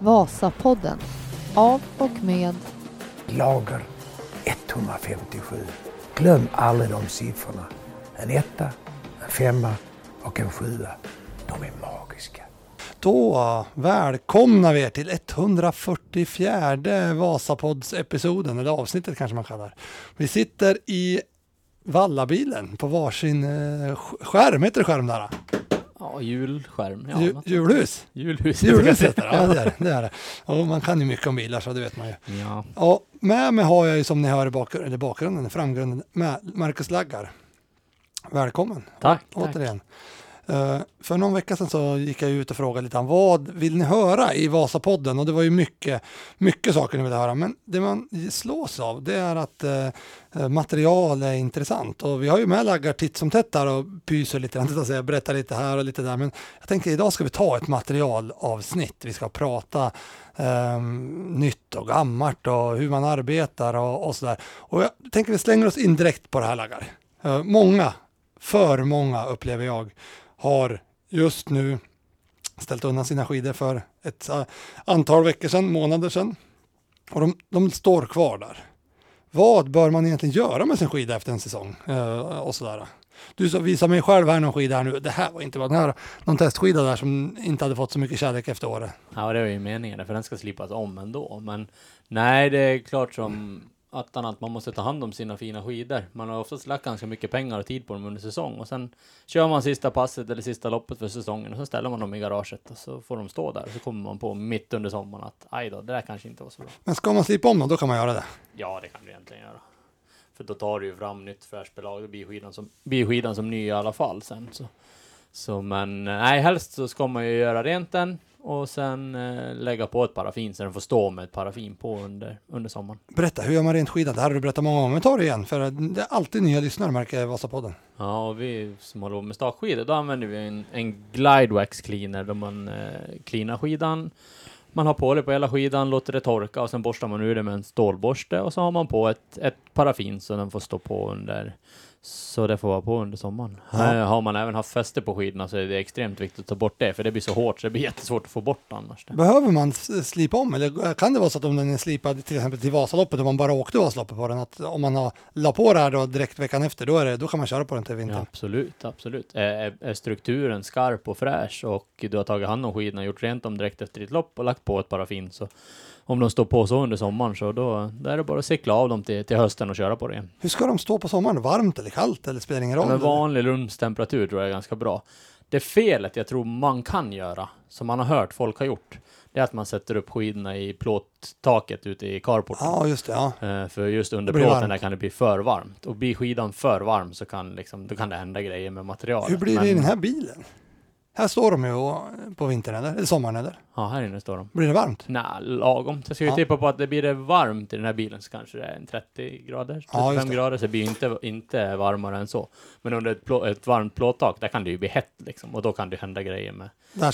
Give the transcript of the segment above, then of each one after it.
Vasapodden av och med Lager 157. Glöm aldrig de siffrorna. En etta, en femma och en sjua. De är magiska. Då välkomnar vi er till 144 Vasapodds-episoden, eller avsnittet kanske man kallar. Vi sitter i Vallabilen på varsin eh, sk- skärm, heter det skärm där? Ja, julskärm. Ja, Ju, julhus? Julhus. Julhus heter det, ja det är det. är det. Och man kan ju mycket om bilar så det vet man ju. Ja, Och med mig har jag ju som ni hör i bakgrunden, eller bakgrunden, i framgrunden, med Marcus Laggar. Välkommen tack. tack. återigen. Eh, Eh, för någon vecka sedan så gick jag ut och frågade lite vad vill ni höra i Vasapodden? Och det var ju mycket, mycket saker ni ville höra. Men det man slås av det är att eh, material är intressant. Och vi har ju med Laggar titt som tätt där och pyser lite grann, så att säga, berättar lite här och lite där. Men jag tänker idag ska vi ta ett materialavsnitt. Vi ska prata eh, nytt och gammalt och hur man arbetar och, och sådär. Och jag tänker vi slänger oss in direkt på det här Laggar. Eh, många, för många upplever jag, har just nu ställt undan sina skidor för ett eh, antal veckor sedan, månader sedan. Och de, de står kvar där. Vad bör man egentligen göra med sin skida efter en säsong? Eh, och sådär. Du visar mig själv här någon skida här nu. Det här var inte bra. Den här, någon testskida där som inte hade fått så mycket kärlek efter året. Ja, det var ju meningen, för den ska slipas om ändå. Men nej, det är klart som attan att man måste ta hand om sina fina skidor. Man har oftast lagt ganska mycket pengar och tid på dem under säsong och sen kör man sista passet eller sista loppet för säsongen och så ställer man dem i garaget och så får de stå där och så kommer man på mitt under sommaren att aj då, det där kanske inte var så bra. Men ska man slipa om dem, då kan man göra det. Ja, det kan du egentligen göra. För då tar du ju fram nytt fräscht belag, då blir skidan som, blir skidan som ny i alla fall sen. Så, så men eh, nej, helst så ska man ju göra rent den och sen eh, lägga på ett paraffin så den får stå med ett paraffin på under, under sommaren. Berätta, hur gör man rent skidan? Det här har du berättat många gånger, men ta det igen. För det är alltid nya lyssnare märker Vasapodden. Ja, och vi som håller på med stakskidor, då använder vi en, en Glidewax cleaner då man eh, cleanar skidan. Man har på det på hela skidan, låter det torka och sen borstar man ur det med en stålborste och så har man på ett, ett paraffin så den får stå på under så det får vara på under sommaren. Ja. Har man även haft fäste på skidorna så är det extremt viktigt att ta bort det, för det blir så hårt så det blir jättesvårt att få bort annars. Det. Behöver man slipa om eller kan det vara så att om den är slipad till exempel till Vasaloppet och man bara åkte Vasaloppet på den att om man har la på det här då direkt veckan efter då, är det, då kan man köra på den till Ja, vintern? absolut, absolut. Är, är, är strukturen skarp och fräsch och du har tagit hand om skidorna, gjort rent dem direkt efter ditt lopp och lagt på ett paraffin så om de står på så under sommaren så då, då är det bara att cykla av dem till, till hösten och köra på det igen. Hur ska de stå på sommaren? Varmt eller kallt eller spelar ingen roll? Men eller? vanlig rumstemperatur tror jag är ganska bra. Det felet jag tror man kan göra, som man har hört folk har gjort, det är att man sätter upp skidorna i plåttaket ute i carporten. Ja, just det. Ja. Eh, För just under plåten där kan det bli för varmt. Och blir skidan för varm så kan, liksom, då kan det hända grejer med materialet. Hur blir det Men- i den här bilen? Här står de ju på vintern eller, eller sommaren eller? Ja, här inne står de. Blir det varmt? Nej, lagom. Jag skulle Ja. tippa på att det blir det varmt i den här bilen så kanske det är en 30 grader, 35 Ja, grader, så det blir inte, inte varmare än så. Men under ett, plå, ett varmt plåttak, där kan det ju bli hett liksom, och då kan det hända grejer med,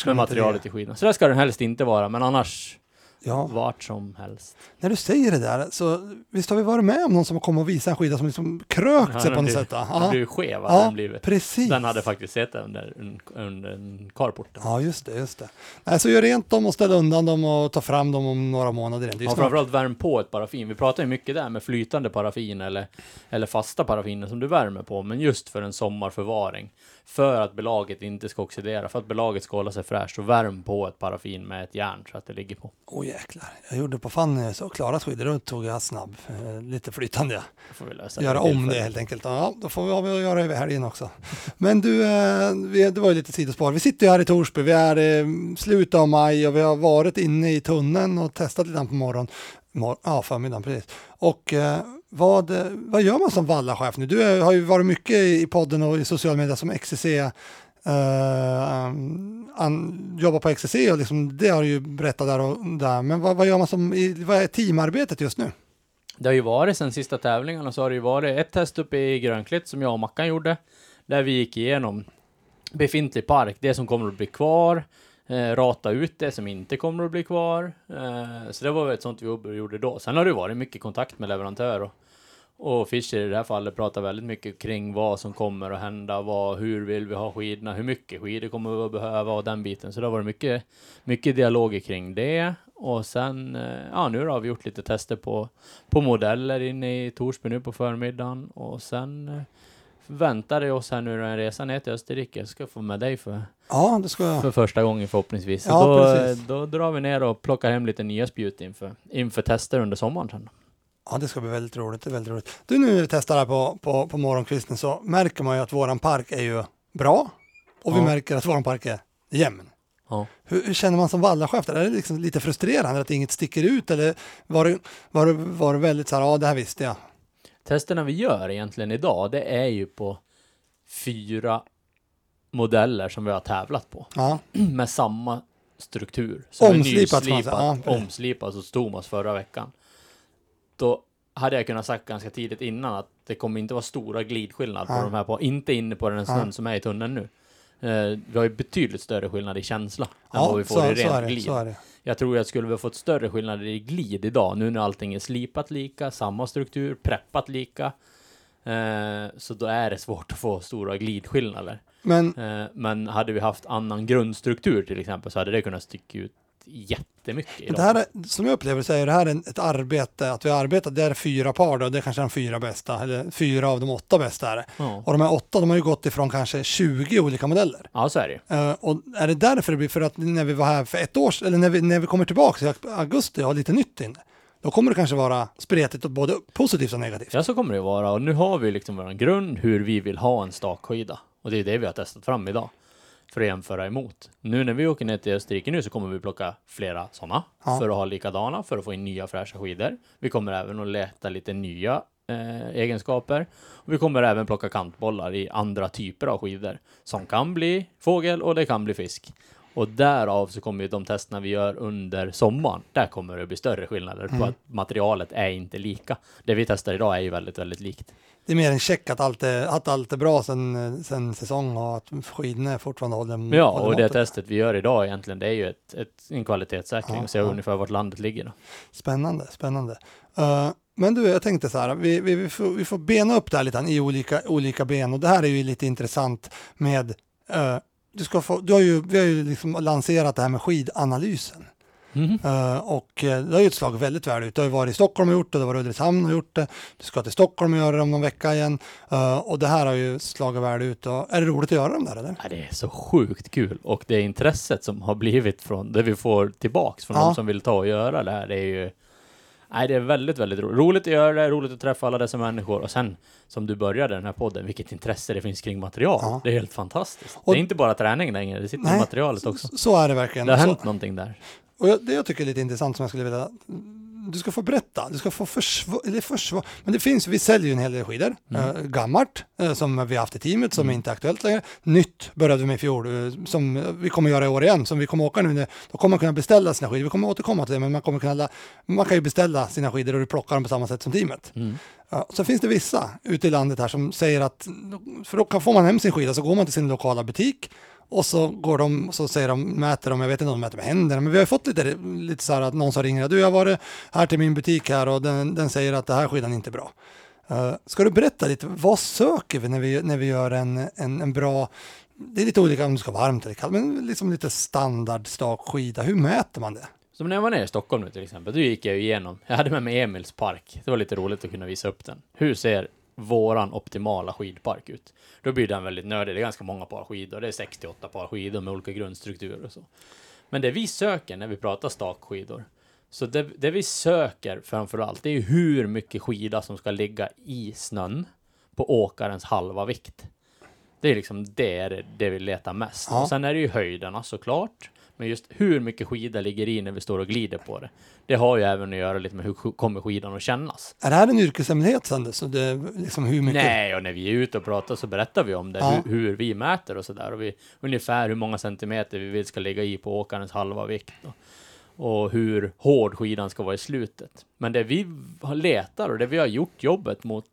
med materialet i skidan. Så där ska den helst inte vara, men annars Ja, vart som helst. när du säger det där så visst har vi varit med om någon som har kommit och visat en skida som liksom krökt Ja, sig på något sätt. Den Ja, ju skev, Ja, den blivit. precis. Den hade faktiskt suttit under, under en carport. Ja, just det, just det. Nej, så gör rent dem och ställ undan dem och ta fram dem om några månader. Det är Ja, framförallt värm på ett paraffin. Vi pratar ju mycket där med flytande paraffin eller, eller fasta paraffiner som du värmer på, men just för en sommarförvaring. För att belaget inte ska oxidera, för att belaget ska hålla sig fräscht, så värm på ett paraffin med ett järn så att det ligger på. Åh jäklar, jag gjorde på Fanny så Klaras skidor, då tog jag snabb, eh, lite flytande. Göra om det helt enkelt. Ja, då får vi ha att göra över helgen också. Men du, eh, det var ju lite sidospår. Vi sitter ju här i Torsby, vi är i slutet av maj och vi har varit inne i tunneln och testat lite på morgonen. Mor- ja, förmiddagen precis. Och eh, vad, vad gör man som vallachef nu? Du eh, har ju varit mycket i podden och i sociala medier som XCC eh, an, jobbar på XCC och liksom, det har du ju berättat där och där. Men vad, vad gör man som, i, vad är teamarbetet just nu? Det har ju varit sen sista tävlingarna så har det ju varit ett test uppe i Grönklitt som jag och Mackan gjorde. Där vi gick igenom befintlig park, det som kommer att bli kvar, eh, rata ut det som inte kommer att bli kvar. Eh, så det var väl ett sånt jobb vi gjorde då. Sen har det varit mycket kontakt med leverantör och, och Fischer i det här fallet pratar väldigt mycket kring vad som kommer att hända, vad, hur vill vi ha skidorna, hur mycket skidor kommer vi att behöva och den biten. Så det har varit mycket, mycket dialoger kring det. Och sen, eh, ja nu har vi gjort lite tester på, på modeller inne i Torsby nu på förmiddagen. Och sen eh, väntar det oss här nu en resa ner till Österrike. Jag ska få med dig för, Ja, det ska jag. för första gången förhoppningsvis. Så Ja, då, precis. då drar vi ner och plockar hem lite nya spjut inför, inför tester under sommaren sen. Ja, det ska bli väldigt roligt. Det är väldigt roligt. Du, nu när vi testar här på, på, på morgonkvisten så märker man ju att våran park är ju bra och vi Ja. märker att våran park är jämn. Ja. Hur, hur känner man som vallachef? Är det liksom lite frustrerande att inget sticker ut eller var det, var det, var det väldigt så här, ja det här visste jag. Testerna vi gör egentligen idag, det är ju på fyra modeller som vi har tävlat på. Ja, med samma struktur. Som är Omslipat, man nyslipat. Ja, omslipat hos Thomas förra veckan. Då hade jag kunnat sagt ganska tidigt innan att det kommer inte vara stora glidskillnader på Ja. de här, på, inte inne på den snön som är i tunneln nu. Eh, vi har ju betydligt större skillnad i känsla än ja vad vi får så, i så, ren är det, glid. så. Jag tror att skulle vi ha fått större skillnader i glid idag, nu när allting är slipat lika, samma struktur, preppat lika, eh, så då är det svårt att få stora glidskillnader. Men Eh, men hade vi haft annan grundstruktur till exempel så hade det kunnat sticka ut jättemycket det här är, som jag upplever så är det här ett arbete, att vi har arbetat, det är fyra par då, det är kanske de fyra bästa, eller fyra av de åtta bästa är det. Ja. Och de här åtta, de har ju gått ifrån kanske 20 olika modeller. ja, så är det ju. Eh, och är det därför det blir, för att när vi var här för ett år eller när vi, när vi kommer tillbaka i augusti och har lite nytt inne, då kommer det kanske vara spretigt och både positivt och negativt. Ja, så kommer det vara. Och nu har vi liksom vår grund hur vi vill ha en stakskida. Och det är det vi har testat fram idag. För att jämföra emot. Nu när vi åker ner till Österrike nu så kommer vi plocka flera sådana. Ja. För att ha likadana, för att få in nya fräscha skidor. Vi kommer även att leta lite nya eh, egenskaper. Och vi kommer även plocka kantbollar i andra typer av skidor. Som kan bli fågel och det kan bli fisk. Och därav så kommer ju de testerna vi gör under sommaren, där kommer det bli större skillnader på att materialet är inte lika. Det vi testar idag är ju väldigt, väldigt likt. Det är mer en check att allt är, att allt är bra sen, sen säsong och att skidorna fortfarande håller Ja, håller och det testet vi gör idag egentligen, det är ju ett, ett, en kvalitetssäkring Ja, och se ja. ungefär vart landet ligger. Då. Spännande, spännande. Eh, men du, jag tänkte så här, vi, vi, vi, får, vi får bena upp det här lite i olika, olika ben och det här är ju lite intressant med, eh, du, ska få, du har ju, vi har ju liksom lanserat det här med skidanalysen. Mhm. Eh, och eh, det har ju ett slag väldigt väl ut. Du har varit i Stockholm och gjort det, du har varit Ulricehamn och gjort det. Du ska till Stockholm och göra det om någon vecka igen. Eh, och det här har ju slagit väl ut. Och, är det roligt att göra dem där eller? Ja, det är så sjukt kul och det intresset som har blivit från det vi får tillbaks från Ja. de som vill ta och göra det här, det är ju Nej, det är väldigt, väldigt roligt. Roligt att göra det, roligt att träffa alla dessa människor och sen som du började den här podden, vilket intresse det finns kring material. Ja. Det är helt fantastiskt. Och- det är inte bara träning längre, det sitter Nej, i materialet också. Så, så är det verkligen. Det har Så- hänt någonting där. Och jag, det jag tycker är lite intressant som jag skulle vilja du ska få berätta, du ska få försvara, eller försvara, men det finns, vi säljer ju en hel del skidor, Mm. eh, gammalt eh, som vi har haft i teamet som Mm. inte är aktuellt längre, nytt började vi med i fjol eh, som vi kommer göra i år igen, som vi kommer åka nu, när- då kommer man kunna beställa sina skidor, vi kommer återkomma till det, men man kommer kunna, man kan ju beställa sina skidor och du plockar dem på samma sätt som teamet. Mm. Ja, så finns det vissa ute i landet här som säger att, för då kan, får man hem sin skida så går man till sin lokala butik och så går de, så säger de, mäter de, jag vet inte om de mäter med händerna, men vi har ju fått lite, lite så här att någon som ringer, du jag har varit här till min butik här och den, den säger att det här skidan är inte bra. Uh, ska du berätta lite, vad söker vi när vi, när vi gör en, en, en bra, det är lite olika om det ska vara varmt eller kallt, men liksom lite standard stakskida, hur mäter man det? Som när jag var nere i Stockholm nu till exempel, då gick jag ju igenom, jag hade med mig Emils park, det var lite roligt att kunna visa upp den. Hur ser våran optimala skidpark ut? Då blir den väldigt nördig, det är ganska många par skidor, det är 68 par skidor med olika grundstrukturer och så. Men det vi söker när vi pratar stakskidor, så det, det vi söker framför allt, det är hur mycket skida som ska ligga i snön på åkarens halva vikt. Det är liksom det, det vi letar mest. Ja. Och sen är det ju höjderna såklart. Men just hur mycket skida ligger i när vi står och glider på det. Det har ju även att göra lite med hur kommer skidan att kännas. Är det här en yrkeshemlighet? Så det, liksom hur mycket? Nej, och när vi är ute och pratar så berättar vi om det, Ja. hur, hur vi mäter och sådär. Och vi, ungefär hur många centimeter vi vill ska ligga i på åkarens halva vikt. Och, och hur hård skidan ska vara i slutet. Men det vi letar och det vi har gjort jobbet mot,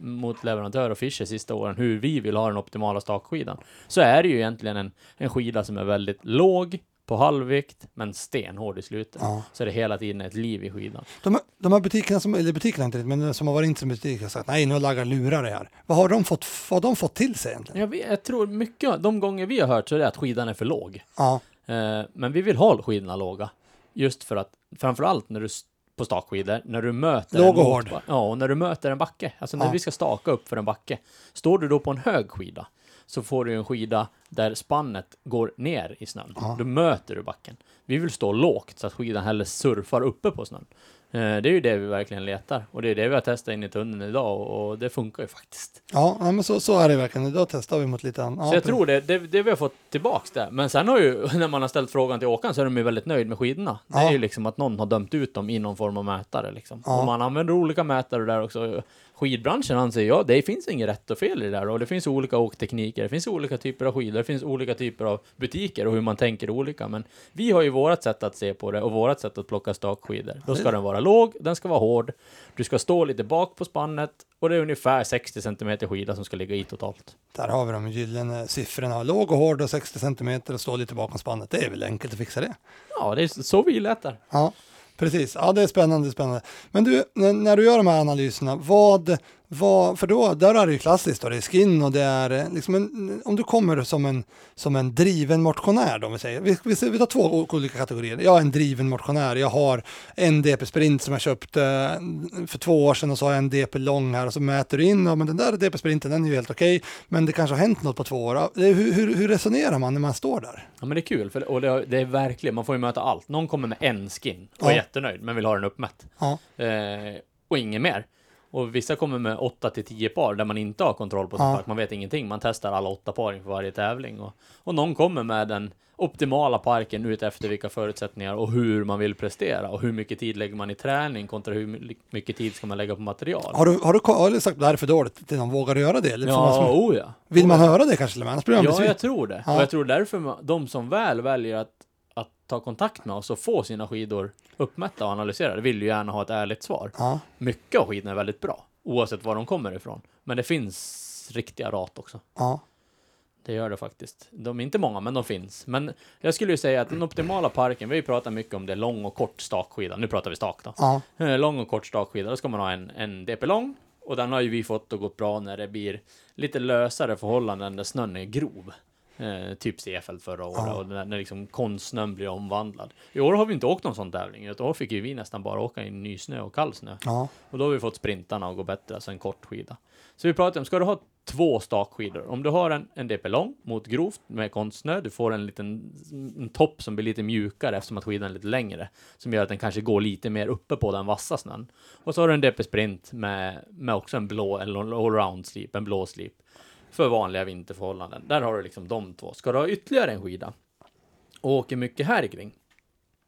mot leverantör och Fischer sista åren, hur vi vill ha den optimala stakskidan, så är det ju egentligen en, en skida som är väldigt låg på halvvikt, men stenhård i slutet. Ja. Så det är hela tiden ett liv i skidan. De, de här butikerna, som, eller butikerna inte, men som har varit in till butiker och sagt nej nu har Laggar lurat det här. Vad har de fått, vad har de fått till sig egentligen? Jag, vet, jag tror mycket, de gånger vi har hört så är det att skidan är för låg. Ja, Eh, men vi vill ha skidorna låga. Just för att, framförallt när du på stakskidor, när du möter Låg en och mot- hård. Ja, och när du möter en backe. Alltså när Ja. vi ska staka upp för en backe. Står du då på en hög skida så får du en skida där spannet går ner i snön. Ja. Då möter du backen. Vi vill stå lågt så att skidan hellre surfar uppe på snön. Eh, Det är ju det vi verkligen letar och det är det vi har testat in i tunneln idag och det funkar ju faktiskt. Ja, ja, men så, så är det verkligen. Idag testar vi mot lite annat. Så jag tror det, det, det vi har fått tillbaks där. Men sen har ju, när man har ställt frågan till åkaren så är de ju väldigt nöjd med skidorna. Det är Ja. ju liksom att någon har dömt ut dem i någon form av mätare liksom. Ja. Och man använder olika mätare där också. Skidbranschen anser ja, det finns inget rätt och fel i det där och det finns olika åktekniker, det finns olika typer av skidor, det finns olika typer av butiker och hur man tänker olika. Men vi har ju vårat sätt att se på det och vårat sätt att plocka stakskidor. Då ska den vara låg, den ska vara hård, du ska stå lite bak på spannet och det är ungefär 60 cm skida som ska ligga i totalt. Där har vi de gyllene siffrorna. Låg och hård och 60 centimeter och stå lite bakom spannet. Det är väl enkelt att fixa det. Ja, det är så vi letar. Ja, precis. Ja, det är spännande, spännande. Men du, när, du gör de här analyserna, vad, vad, för då, där är det ju klassiskt då, det är skin och det är eh, liksom en, om du kommer som en, som en driven motionär då, om vi säger, vi, vi, vi tar två olika kategorier. Jag är en driven motionär, jag har en DP Sprint som jag köpte eh, för två år sedan och så har jag en DP lång här och så mäter du in, ja men den där DP Sprinten den är ju helt okej, men det kanske har hänt något på två år. Hur, hur, hur resonerar man när man står där? Ja, men det är kul, för, och det, det är verkligen, man får ju möta allt. Någon kommer med en skin och Ja. är jättenöjd, men vill ha den uppmätt. Ja, Eh, och inget mer. Och vissa kommer med 8 till 10 par där man inte har kontroll på sin Ja. park. Man vet ingenting. Man testar alla åtta par inför varje tävling. Och, och någon kommer med den optimala parken ut efter vilka förutsättningar och hur man vill prestera. Och hur mycket tid lägger man i träning kontra hur my- mycket tid ska man lägga på material. har du, har du, har du sagt det här är för dåligt till någon vågar göra det? Eller man Ja, som- oh ja. Vill man höra det kanske? Annars blir man Ja, besviken. jag tror det. Ja. Och jag tror därför ma- de som väl väljer att ta kontakt med oss och få sina skidor uppmätta och analyserade vill ju gärna ha ett ärligt svar. Ja, Mycket av skidorna är väldigt bra, oavsett var de kommer ifrån. Men det finns riktiga rat också. ja, Det gör det faktiskt. De är inte många, men de finns. Men jag skulle ju säga att den optimala parken, vi pratar mycket om det lång och kort stakskida. Nu pratar vi stak då. ja, Eh, Lång och kort stakskida, då ska man ha en, en DP lång. Och den har ju vi fått att gå bra när det blir lite lösare förhållanden där snön är grov. Eh, typ Seefeld förra året, Ja. och när, när liksom konstsnön blir omvandlad. I år har vi inte åkt någon sån tävling, utan då fick ju vi nästan bara åka i nysnö och kall snö. ja, Och då har vi fått sprintarna att gå bättre, alltså en kort skida. Så vi pratar om, ska du ha två stakskidor? Om du har en, en DP lång mot grovt med konstsnö, du får en liten en topp som blir lite mjukare eftersom att skidan är lite längre, som gör att den kanske går lite mer uppe på den vassa snön. Och så har du en DP sprint med, med också en blå, eller allround slip, en blå slip, för vanliga vinterförhållanden. Där har du liksom de två. Ska du ha ytterligare en skida och åker mycket här kring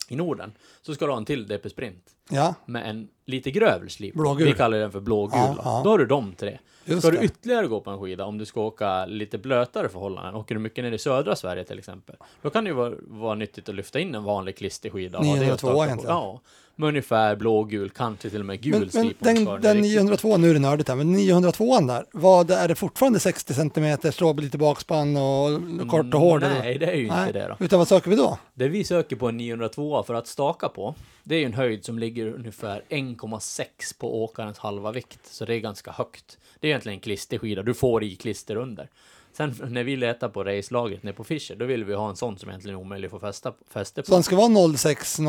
i Norden, så ska du ha en till DP sprint ja, med en lite grövre slip. Blågul. Vi kallar den för blågul. Ja, då. ja. då har du de tre. just Ska du det. ytterligare gå på en skida, om du ska åka lite blötare förhållanden, åker du mycket ner i södra Sverige till exempel, då kan det ju vara, vara nyttigt att lyfta in en vanlig klisterskida. och ha det att 902 staka på. egentligen. Ja, med ungefär blågul, kanske till och med gul Men, men slip. den, den den riktigt- 902, nu är det nördigt här, men 902 där, vad är det fortfarande 60 centimeter, slå lite bakspann och kort och hård? eller? Nej, det är ju inte Nej. det då. Utan vad söker vi då? Det vi söker på en 902 för att staka på, det är ju en höjd som ligger ungefär 1,6 på åkarens halva vikt. Så det är ganska högt. Det är egentligen en klisterskida, du får i klister under. Sen när vi letar på racelagret nere på Fischer, då vill vi ha en sån som egentligen är omöjlig att få fästa, fäste på. Så den ska vara 06, 07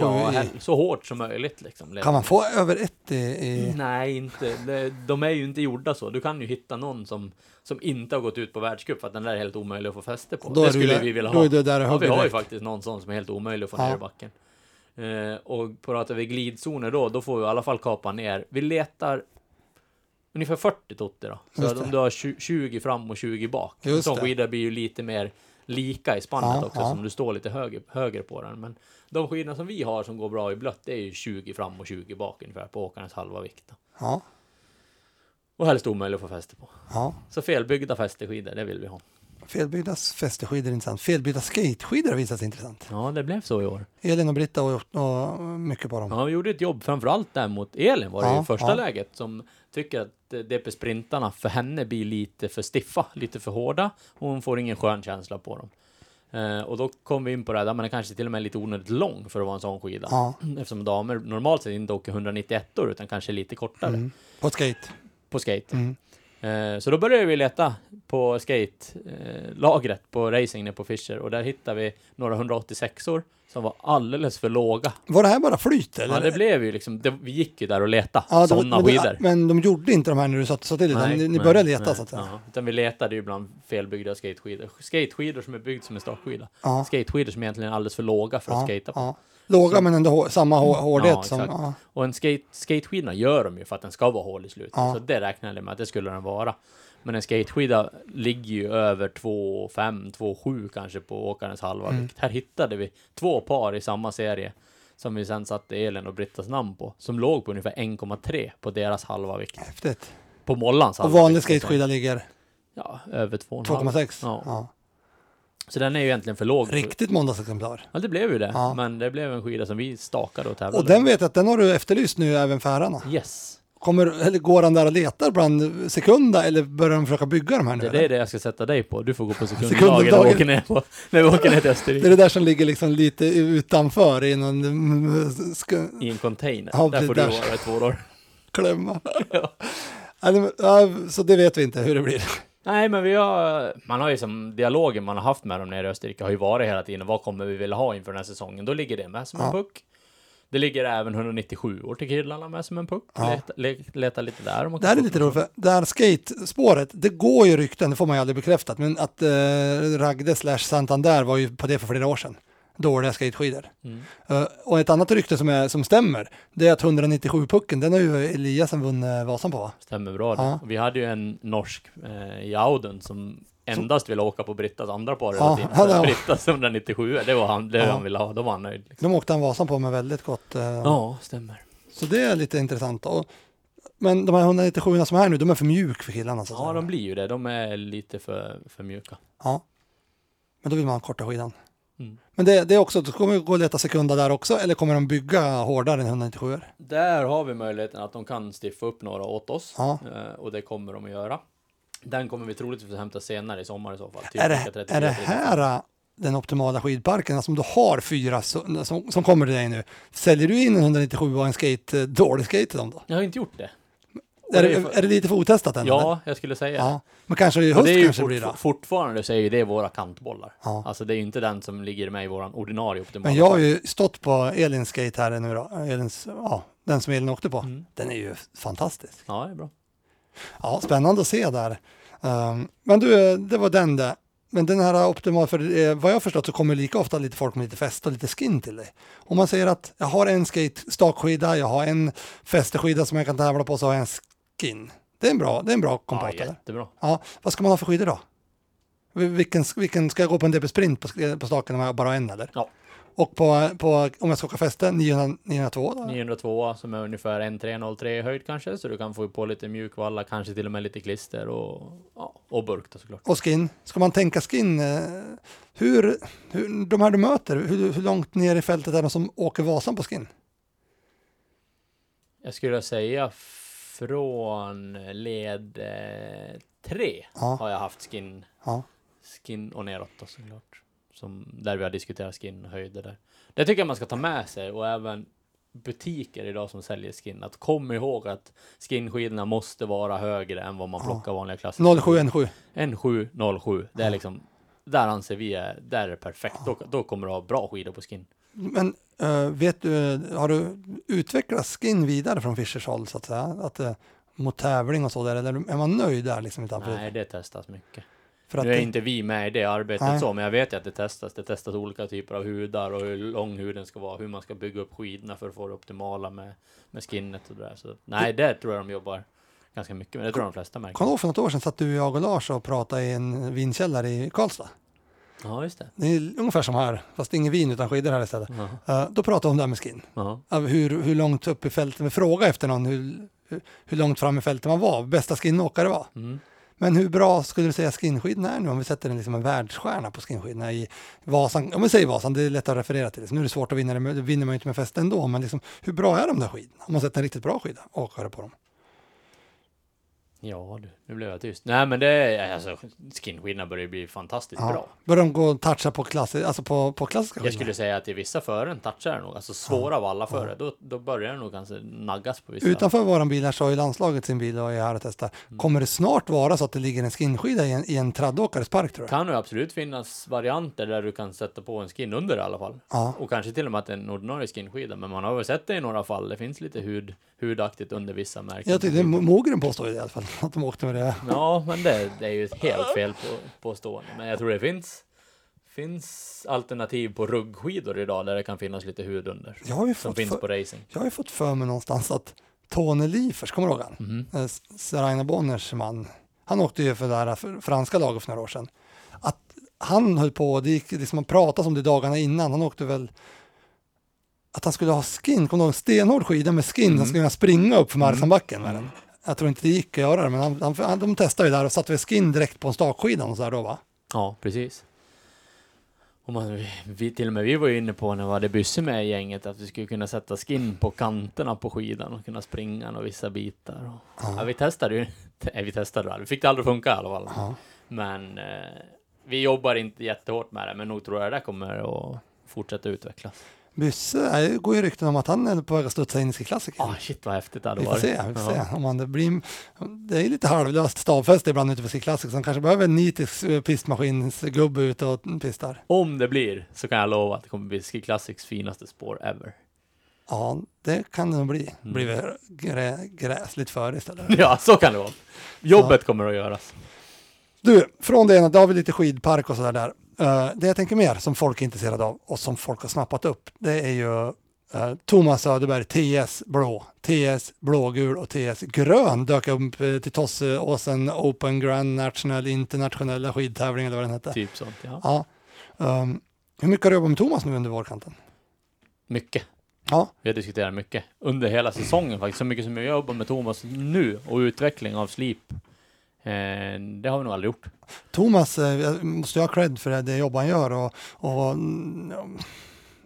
ja, hell- så hårt som möjligt liksom. Kan man få över ett i? i... Nej, inte. Det- De är ju inte gjorda så. Du kan ju hitta någon som, som inte har gått ut på världscup för att den där är helt omöjlig att få fäste på. Då det skulle där- vi vilja då ha. är du där ja, vi har ju faktiskt någon sån som är helt omöjlig att få Ja. ner i backen. Eh, och pratar vi glidzoner då, då får vi i alla fall kapa ner. Vi letar ungefär 40 totter då. Så Just att det. om du har tju- 20 fram och 20 bak. En sån skida blir ju lite mer lika i spannet Ja, också, ja. som du står lite höger, höger på den. Men de skidorna som vi har som går bra i blött, det är ju 20 fram och 20 bak ungefär på åkarens halva vikt. Då. Ja, Och helst omöjligt att få fäste på. ja. Så felbyggda fästeskidor, det vill vi ha. Felbyggda fästeskidor är intressant. Felbyggda skateskidor har visat sig intressant. Ja, det blev så i år. Elin och Britta och, och mycket på dem. Ja, vi gjorde ett jobb, framförallt där mot Elin var det Ja, ju första ja. läget, som tycker att DP-sprintarna för henne blir lite för stiffa, lite för hårda, och hon får ingen skön känsla på dem. Eh, och då kom vi in på det här, man är kanske till och med lite onödigt lång för att vara en sån skida. Ja, Eftersom damer normalt sett inte åker 191 år utan kanske lite kortare mm. på skate. på skate. Mm. Eh, Så då började vi leta på skate-lagret på racing nere på Fischer och där hittade vi några 186or som var alldeles för låga. Var det här bara flyt eller? Ja, det blev ju liksom, det, vi gick ju där och letade Ja, sådana men det- skidor. Men de gjorde inte de här när du satt, satt till utan ni, ni började leta nej, så att säga. Ja, utan vi letade ju bland felbyggda skateskidor. Skateskidor som är byggd som en startskida. Ja. Skateskidor som egentligen är alldeles för låga för att skata på. ja. Låga Så- men ändå samma hår, hårdhet Ja, som... Ja. Och en skate, skateskidorna gör de ju för att den ska vara hål i slutet. Ja. Så det räknar jag med att det skulle den vara. Men en skateskida ligger ju över 2,5, 2,7 kanske på åkarens halva Mm. vikt. Här hittade vi två par i samma serie som vi sen satte Elin och Brittas namn på, som låg på ungefär 1,3 på deras halva vikt. Häftigt. På Mollans Och halva vanlig vikt, att säga. skateskida ligger Ja, över 2,5. 2,6. Ja. Ja. Så den är ju egentligen för låg. Riktigt måndagsexemplar. Ja, det blev ju det. Ja. Men det blev en skida som vi stakade och tävlade Och den vet jag att den har du efterlyst nu även för herrarna. Yes. Kommer, eller går han där och letar bland sekunda eller börjar de försöka bygga de här nu? Det, det är det jag ska sätta dig på. Du får gå på sekunddagen när vi åker ner, på, när vi åker ner till det är Österrike. det där som ligger liksom lite utanför i någon ska, I en container. Ja, där får det du där. vara i två år. klämma. Ja, så det vet vi inte hur det blir. Nej, men vi har... Man har ju som dialogen man har haft med dem nere i Österrike har ju varit hela tiden. Vad kommer vi vilja ha inför den här säsongen? Då ligger det med som en puck. Det ligger även 197 år till killarna med som en puck. Ja. Leta, le, leta lite där. om man Det här är lite roligt, för det här skatespåret, det går ju rykten, det får man ju aldrig bekräftat, men att eh, Ragde slash Santander var ju på det för flera år sedan. Dåliga skateskidor. Mm. Eh, och ett annat rykte som, är, som stämmer, det är att 197-pucken, den har ju Eliasen vunnit Vasan på? Stämmer bra det. Ja. Vi hade ju en norsk eh, i Auden som endast ville åka på Brittas andra par hela Ja, tiden. ja. Brittas 197, det var han, det Ja. han ville ha. Då var han nöjd. Liksom. De åkte han Vasan på med väldigt gott. eh, Ja, stämmer. Så det är lite intressant. Och, men de här 197 som är här nu, de är för mjuk för killarna. Så Ja, de blir ju det. De är lite för, för mjuka. ja. Men då vill man ha korta skidan. Mm. Men det, det är också, då kommer vi gå och leta sekunda där också, eller kommer de bygga hårdare än 197 Där har vi möjligheten att de kan stiffa upp några åt oss. Ja. Eh, och det kommer de att göra. Den kommer vi troligtvis att hämta senare i sommar i så fall. Typ Är det, 34, är det 35. här äh, den optimala skidparken, alltså om du har fyra som, som, som kommer till dig nu, säljer du in en 197 och en skate, eh, dålig skate till dem då? Jag har inte gjort det. Är det det, är för- är det lite för otestat än? eller? Ja, jag skulle säga ja. Men kanske i höst det är kanske det fort, blir då? fortfarande så är ju det våra kantbollar. Ja. Alltså det är ju inte den som ligger med i våran ordinarie optimala. Men jag har ju stått på Elins skate här nu då, Elins, ja, den som Elin åkte på. Mm. Den är ju fantastisk. Ja, det är bra. Ja, spännande att se där. Um, men du, det var den där. Men den här optimal, för eh, vad jag förstått så kommer lika ofta lite folk med lite fäste och lite skin till dig. Om man säger att jag har en skate stakskida, jag har en fästeskida som jag kan tävla på, så har jag en skin. Det är en bra, det är en bra Ja, kompott. eller? jättebra. Ja, vad ska man ha för skidor då? Vilken, vilken ska jag gå på en DB Sprint på, på staken om jag bara har en eller? Ja. Och på, på, om jag ska åka fäste, 900, 902 då? 902 som är ungefär 1,303 i höjd kanske, så du kan få på lite mjukvalla, kanske till och med lite klister och, ja, och burk då såklart. Och skin, ska man tänka skin, eh, hur, hur, de här du möter, hur, hur långt ner i fältet är de som åker Vasan på skin? Jag skulle säga från led 3 Ja. har jag haft skin, Ja. skin och neråt då såklart. Som, där vi har diskuterat skin och höjder där. Det tycker jag man ska ta med sig och även butiker idag som säljer skin. Att kom ihåg att skinskidorna måste vara högre än vad man Ja. plockar vanliga klassiska. 0717. N7, 07. Det är Ja. liksom, där anser vi är, där är perfekt. Då, då kommer du ha bra skidor på skin. Men eh, vet du, har du utvecklat skin vidare från Fischers håll så att säga? Att, eh, mot tävling och så där, eller är man nöjd där liksom? Nej, det testas mycket. för nu är det- inte vi med i det arbetet Nej. så, men jag vet ju att det testas. Det testas olika typer av hudar och hur lång huden ska vara, hur man ska bygga upp skidorna för att få det optimala med, med skinnet och det där. Så nej, det tror jag de jobbar ganska mycket med. Det tror jag de flesta märker. Kommer du för något år sedan satt du, jag och Lars och pratade i en vinkällare i Karlstad? Ja, just det. Det är ungefär som här, fast ingen vin utan skidor här istället. Eh, då pratade vi om det här med skin. Av hur, hur långt upp i fältet, vi frågade efter någon hur, hur, långt fram i fältet man var, bästa skinåkare var. Mm. Men hur bra skulle du säga skinskidorna är nu om vi sätter en, liksom en världsstjärna på skinskidorna i Vasan? Om vi säger Vasan, det är lätt att referera till. nu är det svårt att vinna, det vinner man ju inte med fäste ändå, men liksom, hur bra är de där skidorna? Om man sätter en riktigt bra skida, åkare på dem. Ja du, nu blev jag tyst. Nej men det är alltså skinskinnarna börjar bli fantastiskt Ja. bra. Börjar de gå och toucha på, klassi, alltså på, på klassiska Jag skulle säga att i vissa fören touchar det nog, alltså svåra valla före, då, då börjar det nog kanske naggas på vissa. Utanför våran bil här så har ju landslaget sin bil och är här och testar. Mm. Kommer det snart vara så att det ligger en skinskida i en, i en traddåkares park tror du? kan ju absolut finnas varianter där du kan sätta på en skin under i alla fall. Ja. Och kanske till och med att en ordinarie skinskida, men man har väl sett det i några fall. Det finns lite hud, hudaktigt under vissa märken. Jag tyckte Mo- Mogren påstår ju det i alla fall, att de åkte med det. Ja, men det, det är ju ett helt fel på, påstående. Men jag tror det finns, finns alternativ på ruggskidor idag där det kan finnas lite hud under. Jag har ju Som fått, finns för, på racing. jag har ju fått för mig någonstans att Tony Liefers, kommer du ihåg han? Mhm. Eh, Seraina Bonners man. Han åkte ju för det för franska laget för några år sedan. Att han höll på, det gick liksom, man pratade om det dagarna innan, han åkte väl att han skulle ha skin, kommer du ihåg, en stenhård skida med skin, Mm. han skulle kunna springa upp för Marsanbacken med den. Jag tror inte det gick att göra det, men han, han, han, de testade ju där och satte väl skin direkt på en stakskida och så där då va? Ja, precis. Och man, vi- till och med vi var ju inne på när vi hade Bysse med i gänget att vi skulle kunna sätta skin på kanterna på skidan och kunna springa och vissa bitar. Och, ja. vi testade ju. Nej, vi testade det. Vi fick det aldrig funka i alla fall. Ja. Men eh, vi jobbar inte jättehårt med det, men nog tror jag det kommer att fortsätta utvecklas. Bysse, är- det går ju rykten om att han är på väg att studsa in i klassiker. Ah, shit vad häftigt det hade Vi får varit. se, vi får Ja. se. Om man, det, blir, det är lite halvlöst stavfäste ibland ute på Ski Classic, så han kanske behöver en nitisk eh, pistmaskinsgubbe ute och pistar. Om det blir så kan jag lova att det kommer bli Ski Classics finaste spår ever. Ja, det kan det nog bli. Mm. Blir grä, gräsligt för istället. Ja, så kan det vara. Jobbet kommer att göras. Du, från det ena, då har vi lite skidpark och sådär där. Eh, det jag tänker mer som folk är intresserade av och som folk har snappat upp, det är ju eh, Thomas Söderberg, TS blå, TS blågul och TS grön dök upp uh, till Tosseåsen Open Grand National internationella skidtävling eller vad den hette. Typ sånt, ja. Ehm, hur mycket har du jobbat med Thomas nu under vårkanten? Mycket. Ja, Vi har diskuterat mycket under hela säsongen faktiskt. Så mycket som jag jobbar med Thomas nu och utveckling av slip. Eh, det har vi nog aldrig gjort. Thomas eh, jag måste ju ha cred för det, jobb han gör och, och mm,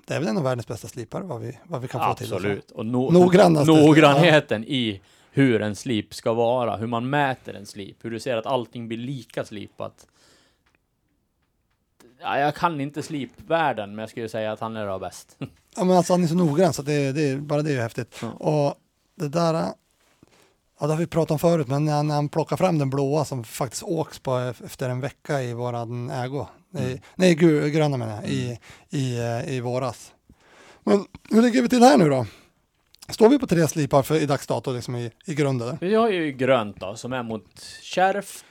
det är väl en av världens bästa slipare vad vi, vad vi kan få till. Absolut. Och no noggrannheten i hur en slip ska vara, hur man mäter en slip, hur du ser att allting blir lika slipat. Ja, jag kan inte slipvärlden, men jag skulle säga att han är det bäst. Ja, men alltså han är så noggrann så det, det, bara det är ju häftigt. Ja. Och det där, ja det har vi pratat om förut, men när han, han plockar fram den blåa som faktiskt åks på efter en vecka i våran ägo. Nej, Mm. nej gu- gröna menar jag, i, i, eh, i våras. Men hur ligger vi till här nu då? Står vi på tre slipar för, i dags dato liksom i, i grunden? Vi har ju grönt då, som är mot kärvt,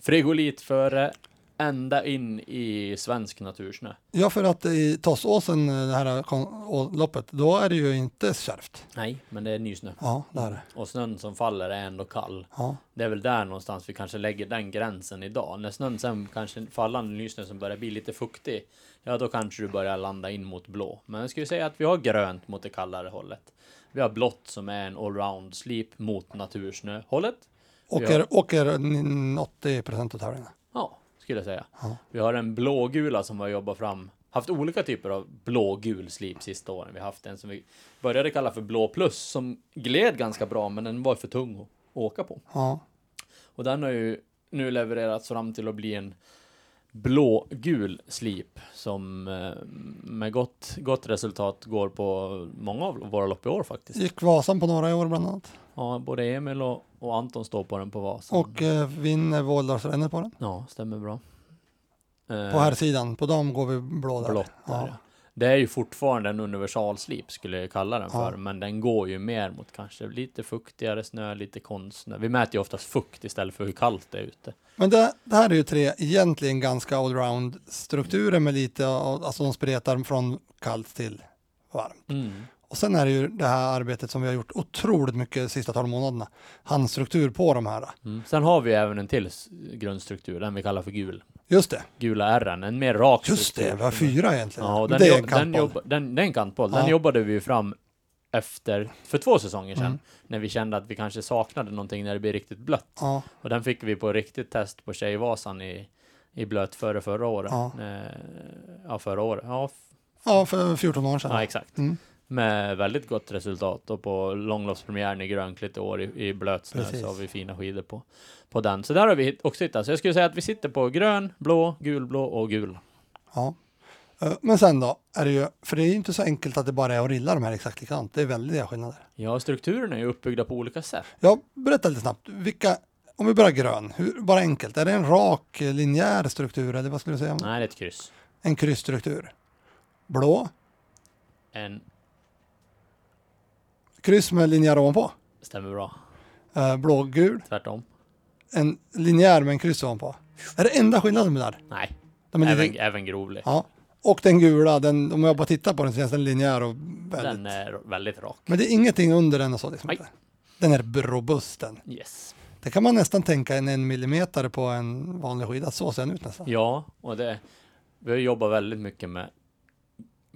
frigolit före, ända in i svensk natursnö. Ja, för att i Tossåsen, eh, det här loppet, då är det ju inte kärvt. Nej, men det är nysnö. Ja, det är det. Och snön som faller är ändå kall. Ja. Det är väl där någonstans vi kanske lägger den gränsen idag. När snön sen kanske fallande nysnö som börjar bli lite fuktig, ja då kanske du börjar landa in mot blå. Men jag skulle säga att vi har grönt mot det kallare hållet. Vi har blått som är en allround slip mot natursnöhållet. Åker, Ja. åker n- 80 procent av tävlingarna. Skulle jag säga. Ja. Vi har en blågula som vi har jobbat fram. Haft olika typer av blågul slip sista åren. Vi har haft en som vi började kalla för blå plus som gled ganska bra, men den var för tung att åka på. Ja. Och den har ju nu levererats fram till att bli en blågul slip som eh, med gott, gott resultat går på många av våra lopp i år faktiskt. Gick Vasan på några i år bland annat. Ja, både Emil och, och Anton står på den på Vasan. Och eh, vinner Våldalsrännet på den. Ja, stämmer bra. Eh, På här sidan, på dem går vi blå där. blått där, ja. Det är ju fortfarande en universalslip skulle jag kalla den Ja. för, men den går ju mer mot kanske lite fuktigare snö, lite konstsnö. Vi mäter ju oftast fukt istället för hur kallt det är ute. Men det, det här är ju tre egentligen ganska allround strukturer med lite, alltså de spretar från kallt till varmt. Mm. Och sen är det ju det här arbetet som vi har gjort otroligt mycket de sista 12 månaderna. Handstruktur på de här. Mm. Sen har vi även en till grundstruktur, den vi kallar för gul. Just det, Gula ärren, en mer rak just det, vi har fyra egentligen. Ja, och den, det är en den, kantboll. jobba, den, det är en kantboll. Den Ja. jobbade vi ju fram efter, för två säsonger sedan, Mm. när vi kände att vi kanske saknade någonting när det blir riktigt blött. Ja, Och den fick vi på riktigt test på Tjejvasan i, i blöt före förra året. Ja. Eh, ja, förra året. Ja, ja, för 14 år sedan. ja exakt. Mm. Med väldigt gott resultat och på långloppspremiären i Grönklitt i år i, i blötsnö så har vi fina skidor på, på den. Så där har vi också hittat. Så jag skulle säga att vi sitter på grön, blå, gulblå och gul. Ja. Eh, Men sen då, är det ju, för det är ju inte så enkelt att det bara är att rilla de här exakt likadant. Det är väldiga skillnader. Ja, strukturen är ju uppbyggda på olika sätt. Ja, berätta lite snabbt. Vilka, om vi börjar grön, hur, bara enkelt. Är det en rak eh, linjär struktur eller vad skulle du säga? Nej, det är ett kryss. En kryssstruktur. Blå, En kryss med linjär ovanpå. stämmer bra. Eh, blågul, Tvärtom. en linjär med en kryss ovanpå. Är det enda skillnaden med där? Nej, De är även, lite, även grovlig. ja. Och den gula, den, om jag bara tittar på den så känns den linjär och väldigt... Den är väldigt rak. Men det är ingenting under den och så liksom. Nej. Den är robust den. Yes. Det kan man nästan tänka en en millimeter på en vanlig skida. Så ser den ut nästan. Ja, och det, vi har jobbat väldigt mycket med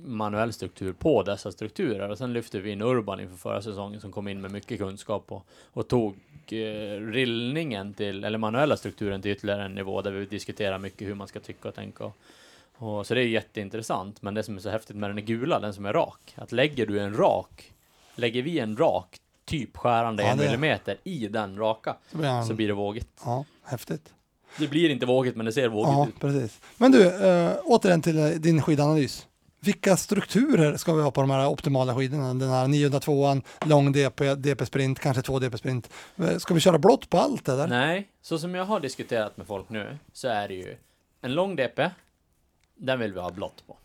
manuell struktur på dessa strukturer och sen lyfte vi in Urban inför förra säsongen som kom in med mycket kunskap och, och tog eh, rillningen till, eller manuella strukturen till ytterligare en nivå där vi diskuterar mycket hur man ska tycka och tänka. Och, och, så det är jätteintressant, men det som är så häftigt med den är gula, den som är rak, att lägger du en rak, lägger vi en rak, typ skärande Ja, en millimeter i den raka, Så blir han, så blir det vågigt. Ja, häftigt. Det blir inte vågigt, men det ser vågigt Ja, ut. precis. Men du, äh, återigen till eh, din skidanalys. Vilka strukturer ska vi ha på de här optimala skidorna? Den här 902an, lång DP, DP-sprint, kanske två DP-sprint. Eh, ska vi köra blått på allt eller? Nej, så som jag har diskuterat med folk nu så är det ju en lång DP. Den vill vi ha blått på.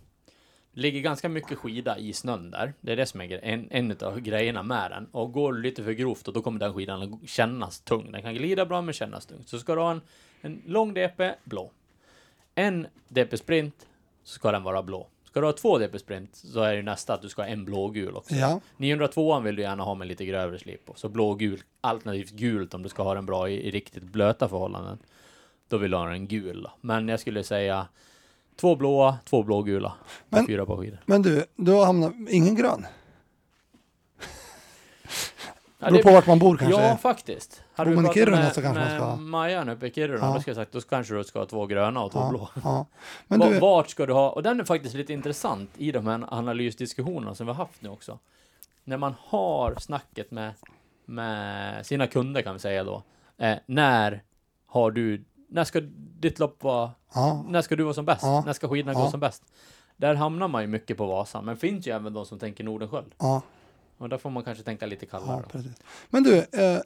Det ligger ganska mycket skida i snön där. Det är det som är en, en av grejerna med den. Och går du lite för grovt och då kommer den skidan att kännas tung. Den kan glida bra men kännas tung. Så ska du ha en, en lång DP, blå. En DP sprint så ska den vara blå. Ska du ha två DP sprint så är det nästa att du ska ha en blågul också. Ja, 902 vill du gärna ha med lite grövre slip på. Så blå-gul, alternativt gult om du ska ha den bra i, i riktigt blöta förhållanden. Då vill du ha den gul. då. Men jag skulle säga två blåa, två blågula. Men- fyra par skidor. men du, du har hamnat, ingen grön? Ja, Beror på vart man bor kanske? ja, faktiskt. Hade Bor man i Kiruna med, så kanske man ska ha. Majan uppe i Kiruna, Ja. då ska jag sagt, då kanske du ska ha två gröna och två ja, blå. ja. Men du, Vart ska du ha? Och den är faktiskt lite intressant i de här analysdiskussionerna som vi har haft nu också. När man har snacket med, med sina kunder kan vi säga då. Eh, när har du, när ska ditt lopp vara, ja, när ska du vara som bäst? När ska skidorna gå som bäst? Där hamnar man ju mycket på Vasan, men finns ju även de som tänker Nordenskiöld. ja, Och där får man kanske tänka lite kallare. Men du, eh,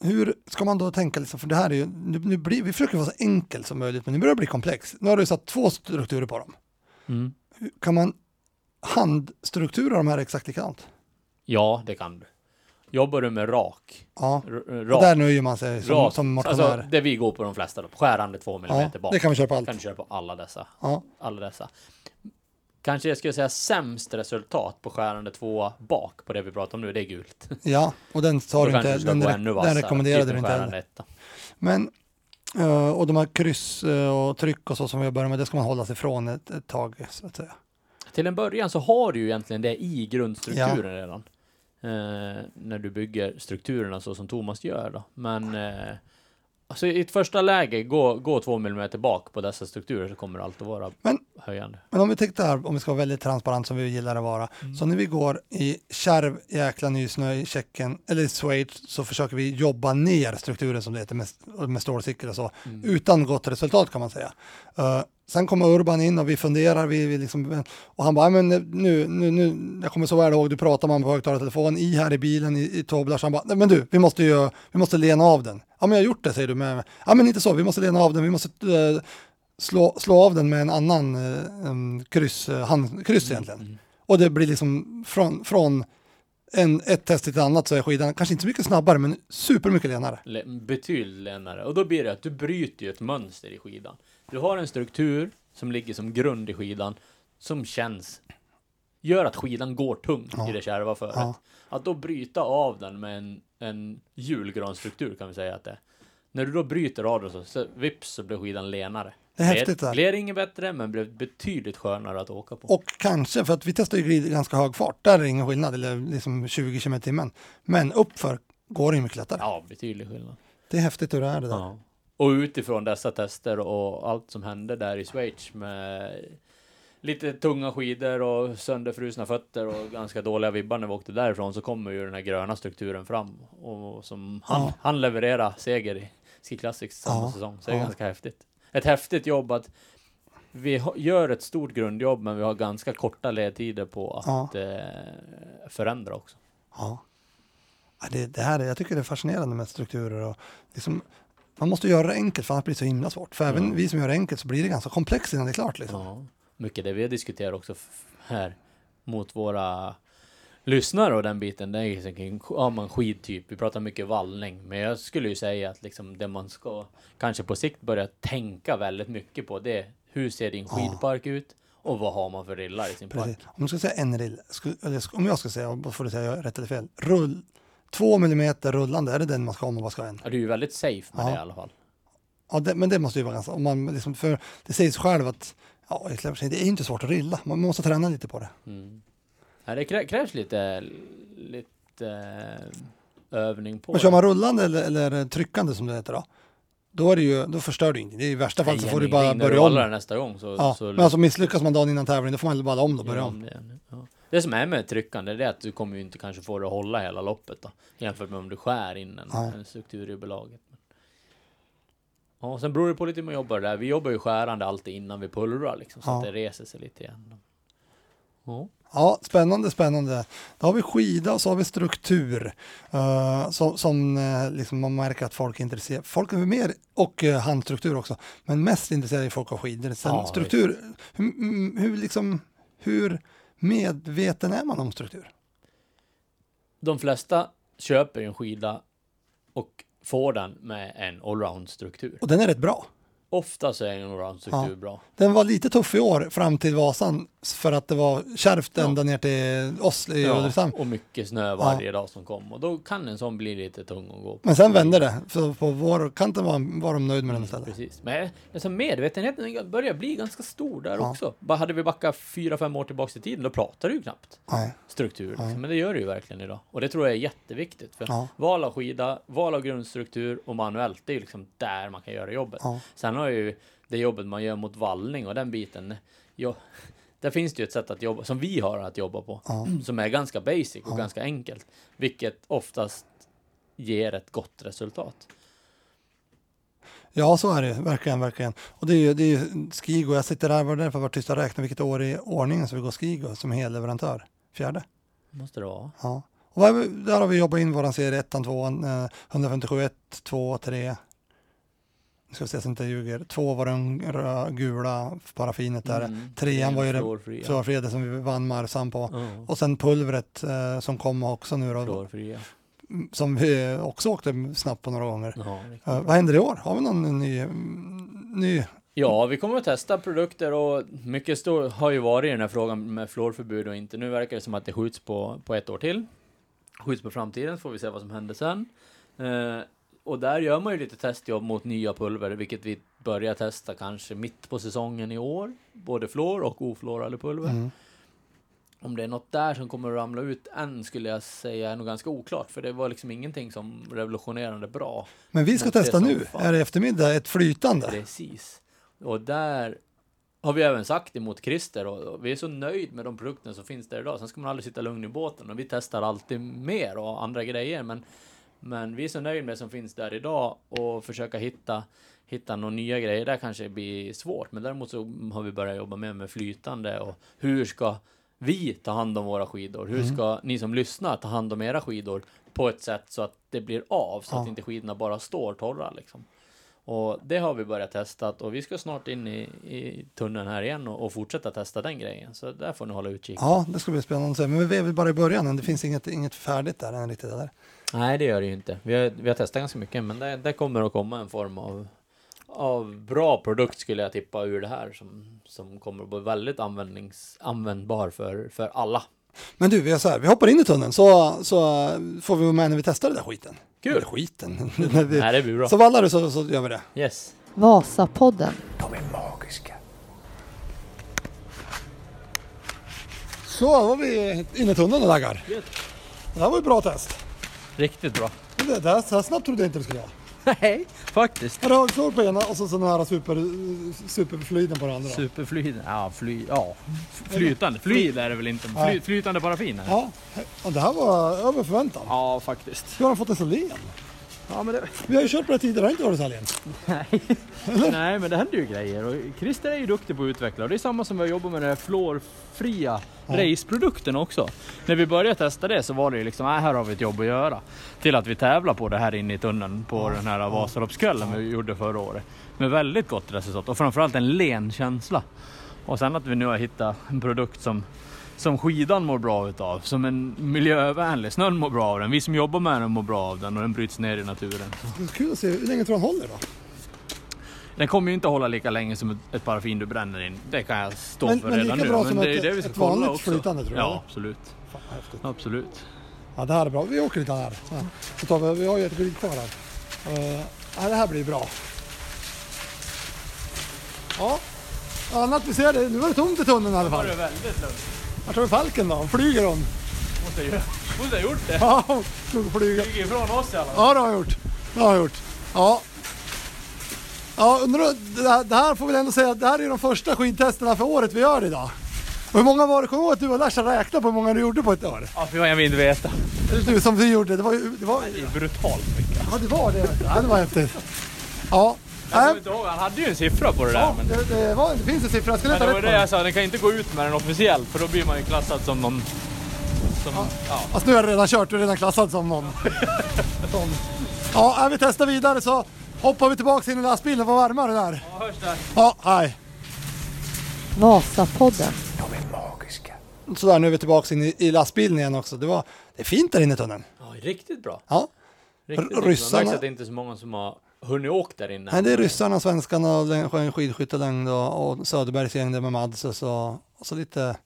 hur ska man då tänka liksom, för det här är ju, nu, nu blir, vi försöker vara så enkelt som möjligt, men det börjar bli komplext. Nu har du satt två strukturer på dem. Mm. Kan man handstruktura de här exakt likadant? Ja, det kan du. Jobbar du med rak, Ja, r- och rak, där nöjer man sig som, rak som motionär. alltså det vi går på de flesta då, skärande två ja, millimeter bak. det kan vi köra på kan du allt. köra på alla dessa. Ja, Alla dessa. Kanske jag skulle säga sämst resultat på skärande två bak på det vi pratar om nu, det är gult. ja, och den tar du inte, den, re- den vassare, rekommenderade typ du inte heller. Men, eh, och de här kryss eh, och tryck och så som vi har börjat med, det ska man hålla sig ifrån ett, ett tag så att säga. Till en början så har du ju egentligen det i grundstrukturen redan. Eh, när du bygger strukturerna så som Thomas gör då. Men eh, alltså i ett första läge, gå, gå två millimeter bak på dessa strukturer så kommer det alltid vara Men- höjande. Men om vi tänkte här, om vi ska vara väldigt transparent som vi gillar att vara, Mm. så när vi går i kärv jäkla nysnö i Tjeckien, eller i Schweiz, så försöker vi jobba ner strukturen som det heter med, med stålcykel och så, Mm. utan gott resultat kan man säga. Eh, sen kommer Urban in och vi funderar, vi, vi liksom, och han bara, "Ja, men nu, nu, nu, jag kommer så väl ihåg, du pratar med honom på högtalartelefon i här i bilen i, i Toblach, han bara, "Nej, men du, vi måste ju, vi måste lena av den. Ja men jag har gjort det säger du med, ja men inte så, vi måste lena av den, vi måste eh, slå, slå av den med en annan eh, kryss, eh, handkryss egentligen. Mm. Och det blir liksom från, från en, ett test till ett annat så är skidan kanske inte så mycket snabbare men supermycket lenare. Le- betydligt lenare. Och då blir det att du bryter ju ett mönster i skidan. Du har en struktur som ligger som grund i skidan som känns gör att skidan går tung Ja. i det kärva föret. Ja. Att då bryta av den med en, en julgranstruktur kan vi säga att det är. När du då bryter av den så, så vips så blir skidan lenare. Det är häftigt där. Blir inget bättre men blev betydligt skönare att åka på. Och kanske, för att vi testar ju glid ganska hög fart, där är det ingen skillnad, eller liksom 20 km i timmen. Men uppför går det ju mycket lättare. Ja, betydlig skillnad. Det är häftigt hur det är det där. Ja. Och utifrån dessa tester och allt som hände där i Schweiz med lite tunga skidor och sönderfrusna fötter och ganska dåliga vibbar när vi åkte därifrån så kommer ju den här gröna strukturen fram och som han, Ja. han levererar seger i Ski Classics samma Ja, säsong. Så det är ja. ganska häftigt. Ett häftigt jobb att vi gör ett stort grundjobb men vi har ganska korta ledtider på att eh, förändra också. Ja. Det, det här, är- jag tycker det är fascinerande med strukturer och liksom, man måste göra det enkelt för annars blir det så himla svårt. För även vi som gör det enkelt så blir det ganska komplext innan det är klart. Liksom. Mycket det vi har diskuterat också här mot våra lyssnare och den biten. Det är liksom kring ja, man skidtyp. Vi pratar mycket vallning, men jag skulle ju säga att liksom det man ska kanske på sikt börja tänka väldigt mycket på det. är, Hur ser din Ja. skidpark ut och vad har man för rillar i sin park? Precis. Om du ska säga en rill, eller om jag ska säga, får du säga rätt eller fel, rull, två millimeter rullande, är det den man ska ha om man bara ska ha en? Ja, du är ju väldigt safe med Ja. det i alla fall. Ja, det, men det måste ju vara ganska, om man liksom, för det sägs själv att ja, det är inte svårt att rilla, man måste träna lite på det. Mm. Ja, det krä- krävs lite, lite eh, övning på Men kör man rullande eller, eller tryckande som det heter då, då, är det ju, då förstör du ingenting. I värsta fall så får du bara börja om. nästa gång så, Ja, så men alltså misslyckas man dagen innan tävling, då får man bara om och börja Ja, om. Det, ja. det som är med tryckande det är att du kommer ju inte kanske få det att hålla hela loppet då, jämfört med om du skär in en, Nej. en struktur i belaget. Ja, sen beror det på lite hur man jobbar där. Vi jobbar ju skärande alltid innan vi pulvrar liksom, så Ja. att det reser sig lite igen. Ja. Ja, spännande, spännande. Då har vi skida och så har vi struktur. eh, som som eh, liksom man märker att folk är intresserade. Folk är mer, och uh, handstruktur också, men mest intresserade är folk av skidor. Sen Ja, struktur, hur, mm, hur, liksom, hur medveten är man om struktur? De flesta köper en skida och får den med en allround-struktur. Och den är rätt bra. Ofta så är en allround-struktur Ja. bra. Den var lite tuff i år fram till Vasan för att det var kärvt Ja. ända ner till oss i Ja, Ulricehamn. och mycket snö varje dag som kom. Och då kan en sån bli lite tung att gå på. Men sen vände det, så på vår kanten var, var de nöjd med den istället. Precis. Men alltså, medvetenheten börjar bli ganska stor där Ja. också. Bara hade vi backat fyra, fem år tillbaka i tiden, då pratar du ju knappt Nej. struktur. Liksom. Men det gör du ju verkligen idag. Och det tror jag är jätteviktigt. För Ja. val av skida, val av grundstruktur och manuellt, det är ju liksom där man kan göra jobbet. Ja. Sen har ju det jobbet man gör mot vallning och den biten, ja, där finns det ju ett sätt att jobba, som vi har att jobba på, Ja. som är ganska basic och Ja. ganska enkelt, vilket oftast ger ett gott resultat. Ja, så är det verkligen, verkligen. Och det är ju, det är ju Skigo, jag sitter där, var det därför jag var tyst och räkna vilket år i ordningen som vi går Skigo som helleverantör. Fjärde. Måste det vara. Ja. Och där har vi jobbat in våran serie 1, 2, eh, 157, 1, 2, 3. Ska vi se så jag inte ljuger. Två var den rö- gula paraffinet där. Mm. Trean var ju den Fluorfria. Fluorfria som vi vann Marsan på. Ja, Och sen pulvret eh, som kom också nu då, fluorfria. som vi också åkte snabbt på några gånger. Ja, bra. vad händer i år? Har vi någon ny, mm, ny Ja, vi kommer att testa produkter och mycket stor har ju varit i den här frågan med fluorförbud och inte. Nu verkar det som att det skjuts på, på ett år till. Skjuts på framtiden, så får vi se vad som händer sen. Eh, och där gör man ju lite testjobb mot nya pulver, vilket vi börjar testa kanske mitt på säsongen i år. Både fluor och ofluorade pulver. Mm. Om det är något där som kommer att ramla ut än skulle jag säga är nog ganska oklart, för det var liksom ingenting som revolutionerande bra. Men vi ska testa nu, fan. är det eftermiddag, ett flytande. Precis. Och där har vi även sagt emot Christer och vi är så nöjd med de produkterna som finns där idag. Sen ska man aldrig sitta lugn i båten och vi testar alltid mer och andra grejer. Men, men vi är så nöjda med det som finns där idag och försöka hitta, hitta några nya grejer. Där kanske blir svårt, men däremot så har vi börjat jobba mer med flytande och hur ska vi ta hand om våra skidor? Hur Mm. ska ni som lyssnar ta hand om era skidor på ett sätt så att det blir av, så Ja. att inte skidorna bara står torra liksom. Och det har vi börjat testa och vi ska snart in i, i tunneln här igen och, och fortsätta testa den grejen. Så där får ni hålla utkik. Ja, det ska bli spännande att se. Men vi är väl bara i början. Det finns inget, inget färdigt där än riktigt. Eller? Nej, det gör det ju inte. Vi har, vi har testat ganska mycket, men det, det kommer att komma en form av, av bra produkt skulle jag tippa ur det här som, som kommer att bli väldigt användnings, användbar för, för alla. Men du, vi, är så här, vi hoppar in i tunneln så, så får vi vara med när vi testar den där skiten. Kul. Eller skiten. När vi, Nej, det blir bra. så vallar du så, så gör vi det. Yes. Vasapodden. De är magiska. Så, då var vi inne i tunneln och laggar. Det här var ett bra test. Riktigt bra. Det, det så här snabbt trodde jag inte det skulle vara. Nej, faktiskt. Ragsåg på ena och så sån här super, superflyden på den andra. Superflyt, ja, fly, ja. Flytande, flyt är det väl inte? Fly, flytande paraffin? det? Ja, och det här var över förväntan. ja, faktiskt. Hur har de fått den så len? Ja, men det, Vi har ju kört på det tidigare, det har inte varit så här len. Nej, men det händer ju grejer och Christer är ju duktig på att utveckla och det är samma som vi har jobbat med den här fluorfria Ja. raceprodukten också. När vi började testa det så var det ju liksom, äh, här har vi ett jobb att göra. Till att vi tävlar på det här inne i tunneln på den här Vasaloppskvällen vi gjorde förra året. Med väldigt gott resultat och framförallt en len känsla. Och sen att vi nu har hittat en produkt som som skidan mår bra utav, som en miljövänlig. Snön mår bra av den, vi som jobbar med den mår bra av den och den bryts ner i naturen. Det kul att se, hur länge tror du han håller då? Den kommer ju inte hålla lika länge som ett, paraffin du bränner in. Det kan jag stå Men- för men redan lika nu. bra som men det är ett- det vi ska ett vanligt också. flytande, tror jag? Ja, absolut. Fan. Absolut. Ja, det här är bra. Vi åker lite här. Så här. Så tar vi, vi har ju ett grid kvar här. Uh, ja, det här blir bra. Ja, annat vi ser det. Nu var det tomt i tunneln i alla fall. väldigt lugnt. Vart vi Falken då? Flyger hon? Måste ju måste ha gjort det. Ja, hon flyger. Flyger ifrån oss i alla fall. Ja, det har jag gjort. Det har jag gjort. Ja. Ja, undrar, det, här, det här får vi ändå säga det här är de första skidtesterna för året vi gör idag. Och hur många var det? Kommer du ihåg att du och Larsa räknade på hur många du gjorde på ett år? Ja, för jag vill inte veta. Eller du som du gjorde. Det var ju... Det var, Det är brutalt mycket. ja, det var det. Ja, det var häftigt. Ja. Jag Nej, kommer inte ihåg, han hade ju en siffra på det där. ja Men, det, det, var, det finns en siffra. Jag ska men leta det rätt det på den. jag sa, den kan inte gå ut med den officiellt för då blir man ju klassad som någon... Som, ja. Fast nu har jag redan kört. Du är redan klassad som någon. som. Ja, nej, vi testar vidare så hoppar vi tillbaka in i lastbilen. Vad varmare där. Ja, hörs där. Ja, hej. Vasapodden. De är magiska. Sådär, nu är vi tillbaka in i, i lastbilen igen också. Det, var, det är fint där inne i tunneln. Ja, riktigt bra. Ja. Riktigt. Man ryssarna- märks att det inte är så många som har hunnit åkt där inne. Nej, det är ryssarna, svenskarna, skidskyttelängd och, och Söderbergs gäng där med Mads och så, och så lite,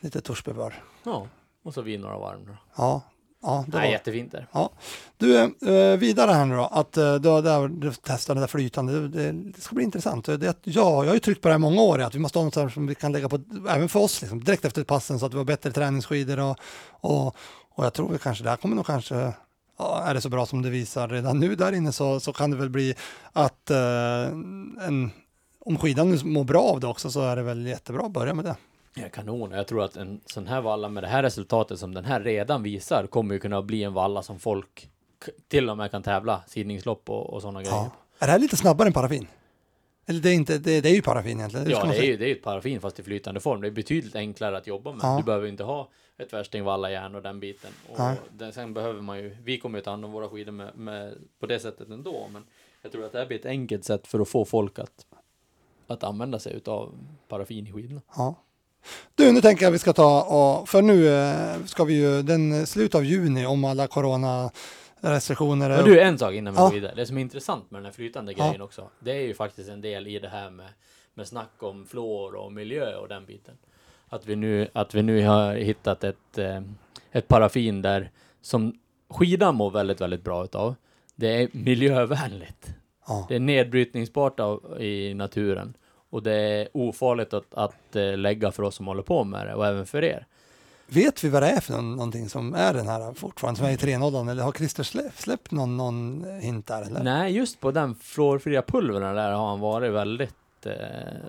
lite Torsbybar. Ja, och så vi några varv då. Ja, ja, det Nej, var. jättefint där. Ja. Du, eh, vidare här nu då, att eh, du, har där, du testar det där flytande, det, det, ska bli intressant. Det, ja, jag har ju tryckt på det här många år, att vi måste ha något som vi kan lägga på, även för oss, liksom, direkt efter passen så att vi har bättre träningsskidor och, och, och jag tror väl kanske, det här kommer nog kanske, är det så bra som det visar redan nu där inne så, så kan det väl bli att eh, en, om skidan nu mår bra av det också så är det väl jättebra att börja med det. Ja, kanon. Jag tror att en sån här valla med det här resultatet som den här redan visar kommer ju kunna bli en valla som folk till och med kan tävla sidningslopp och, och sådana grejer. Ja. Är det här lite snabbare än paraffin? Eller det är, inte, det, det är ju paraffin egentligen. Ja, ska man det är ju det är ju ett paraffin fast i flytande form. Det är betydligt enklare att jobba med. Ja. Du behöver inte ha ett värsting vallajärn och den biten. Och Nej. den, sen behöver man ju, vi kommer ju ta hand om våra skidor med, med, på det sättet ändå. Men jag tror att det här blir ett enkelt sätt för att få folk att, att använda sig utav paraffin i skidorna. Ja. Du, nu tänker jag vi ska ta och, för nu eh, ska vi ju, den slut av juni om alla coronarestriktioner är Men du, en sak innan vi Ja. går vidare. Det som är intressant med den här flytande Ja. grejen också. Det är ju faktiskt en del i det här med, med snack om fluor och miljö och den biten. Att vi nu, att vi nu har hittat ett, eh, ett paraffin där som skidan mår väldigt, väldigt bra utav. Det är miljövänligt. Ja. Det är nedbrytningsbart av, i naturen. Och det är ofarligt att, att eh, lägga för oss som håller på med det och även för er. Vet vi vad det är för någon, någonting som är den här fortfarande, som är i 3.0 eller har Christer släppt, släppt någon, någon hint där eller? Nej, just på den fluorfria pulvern där har han varit väldigt, eh,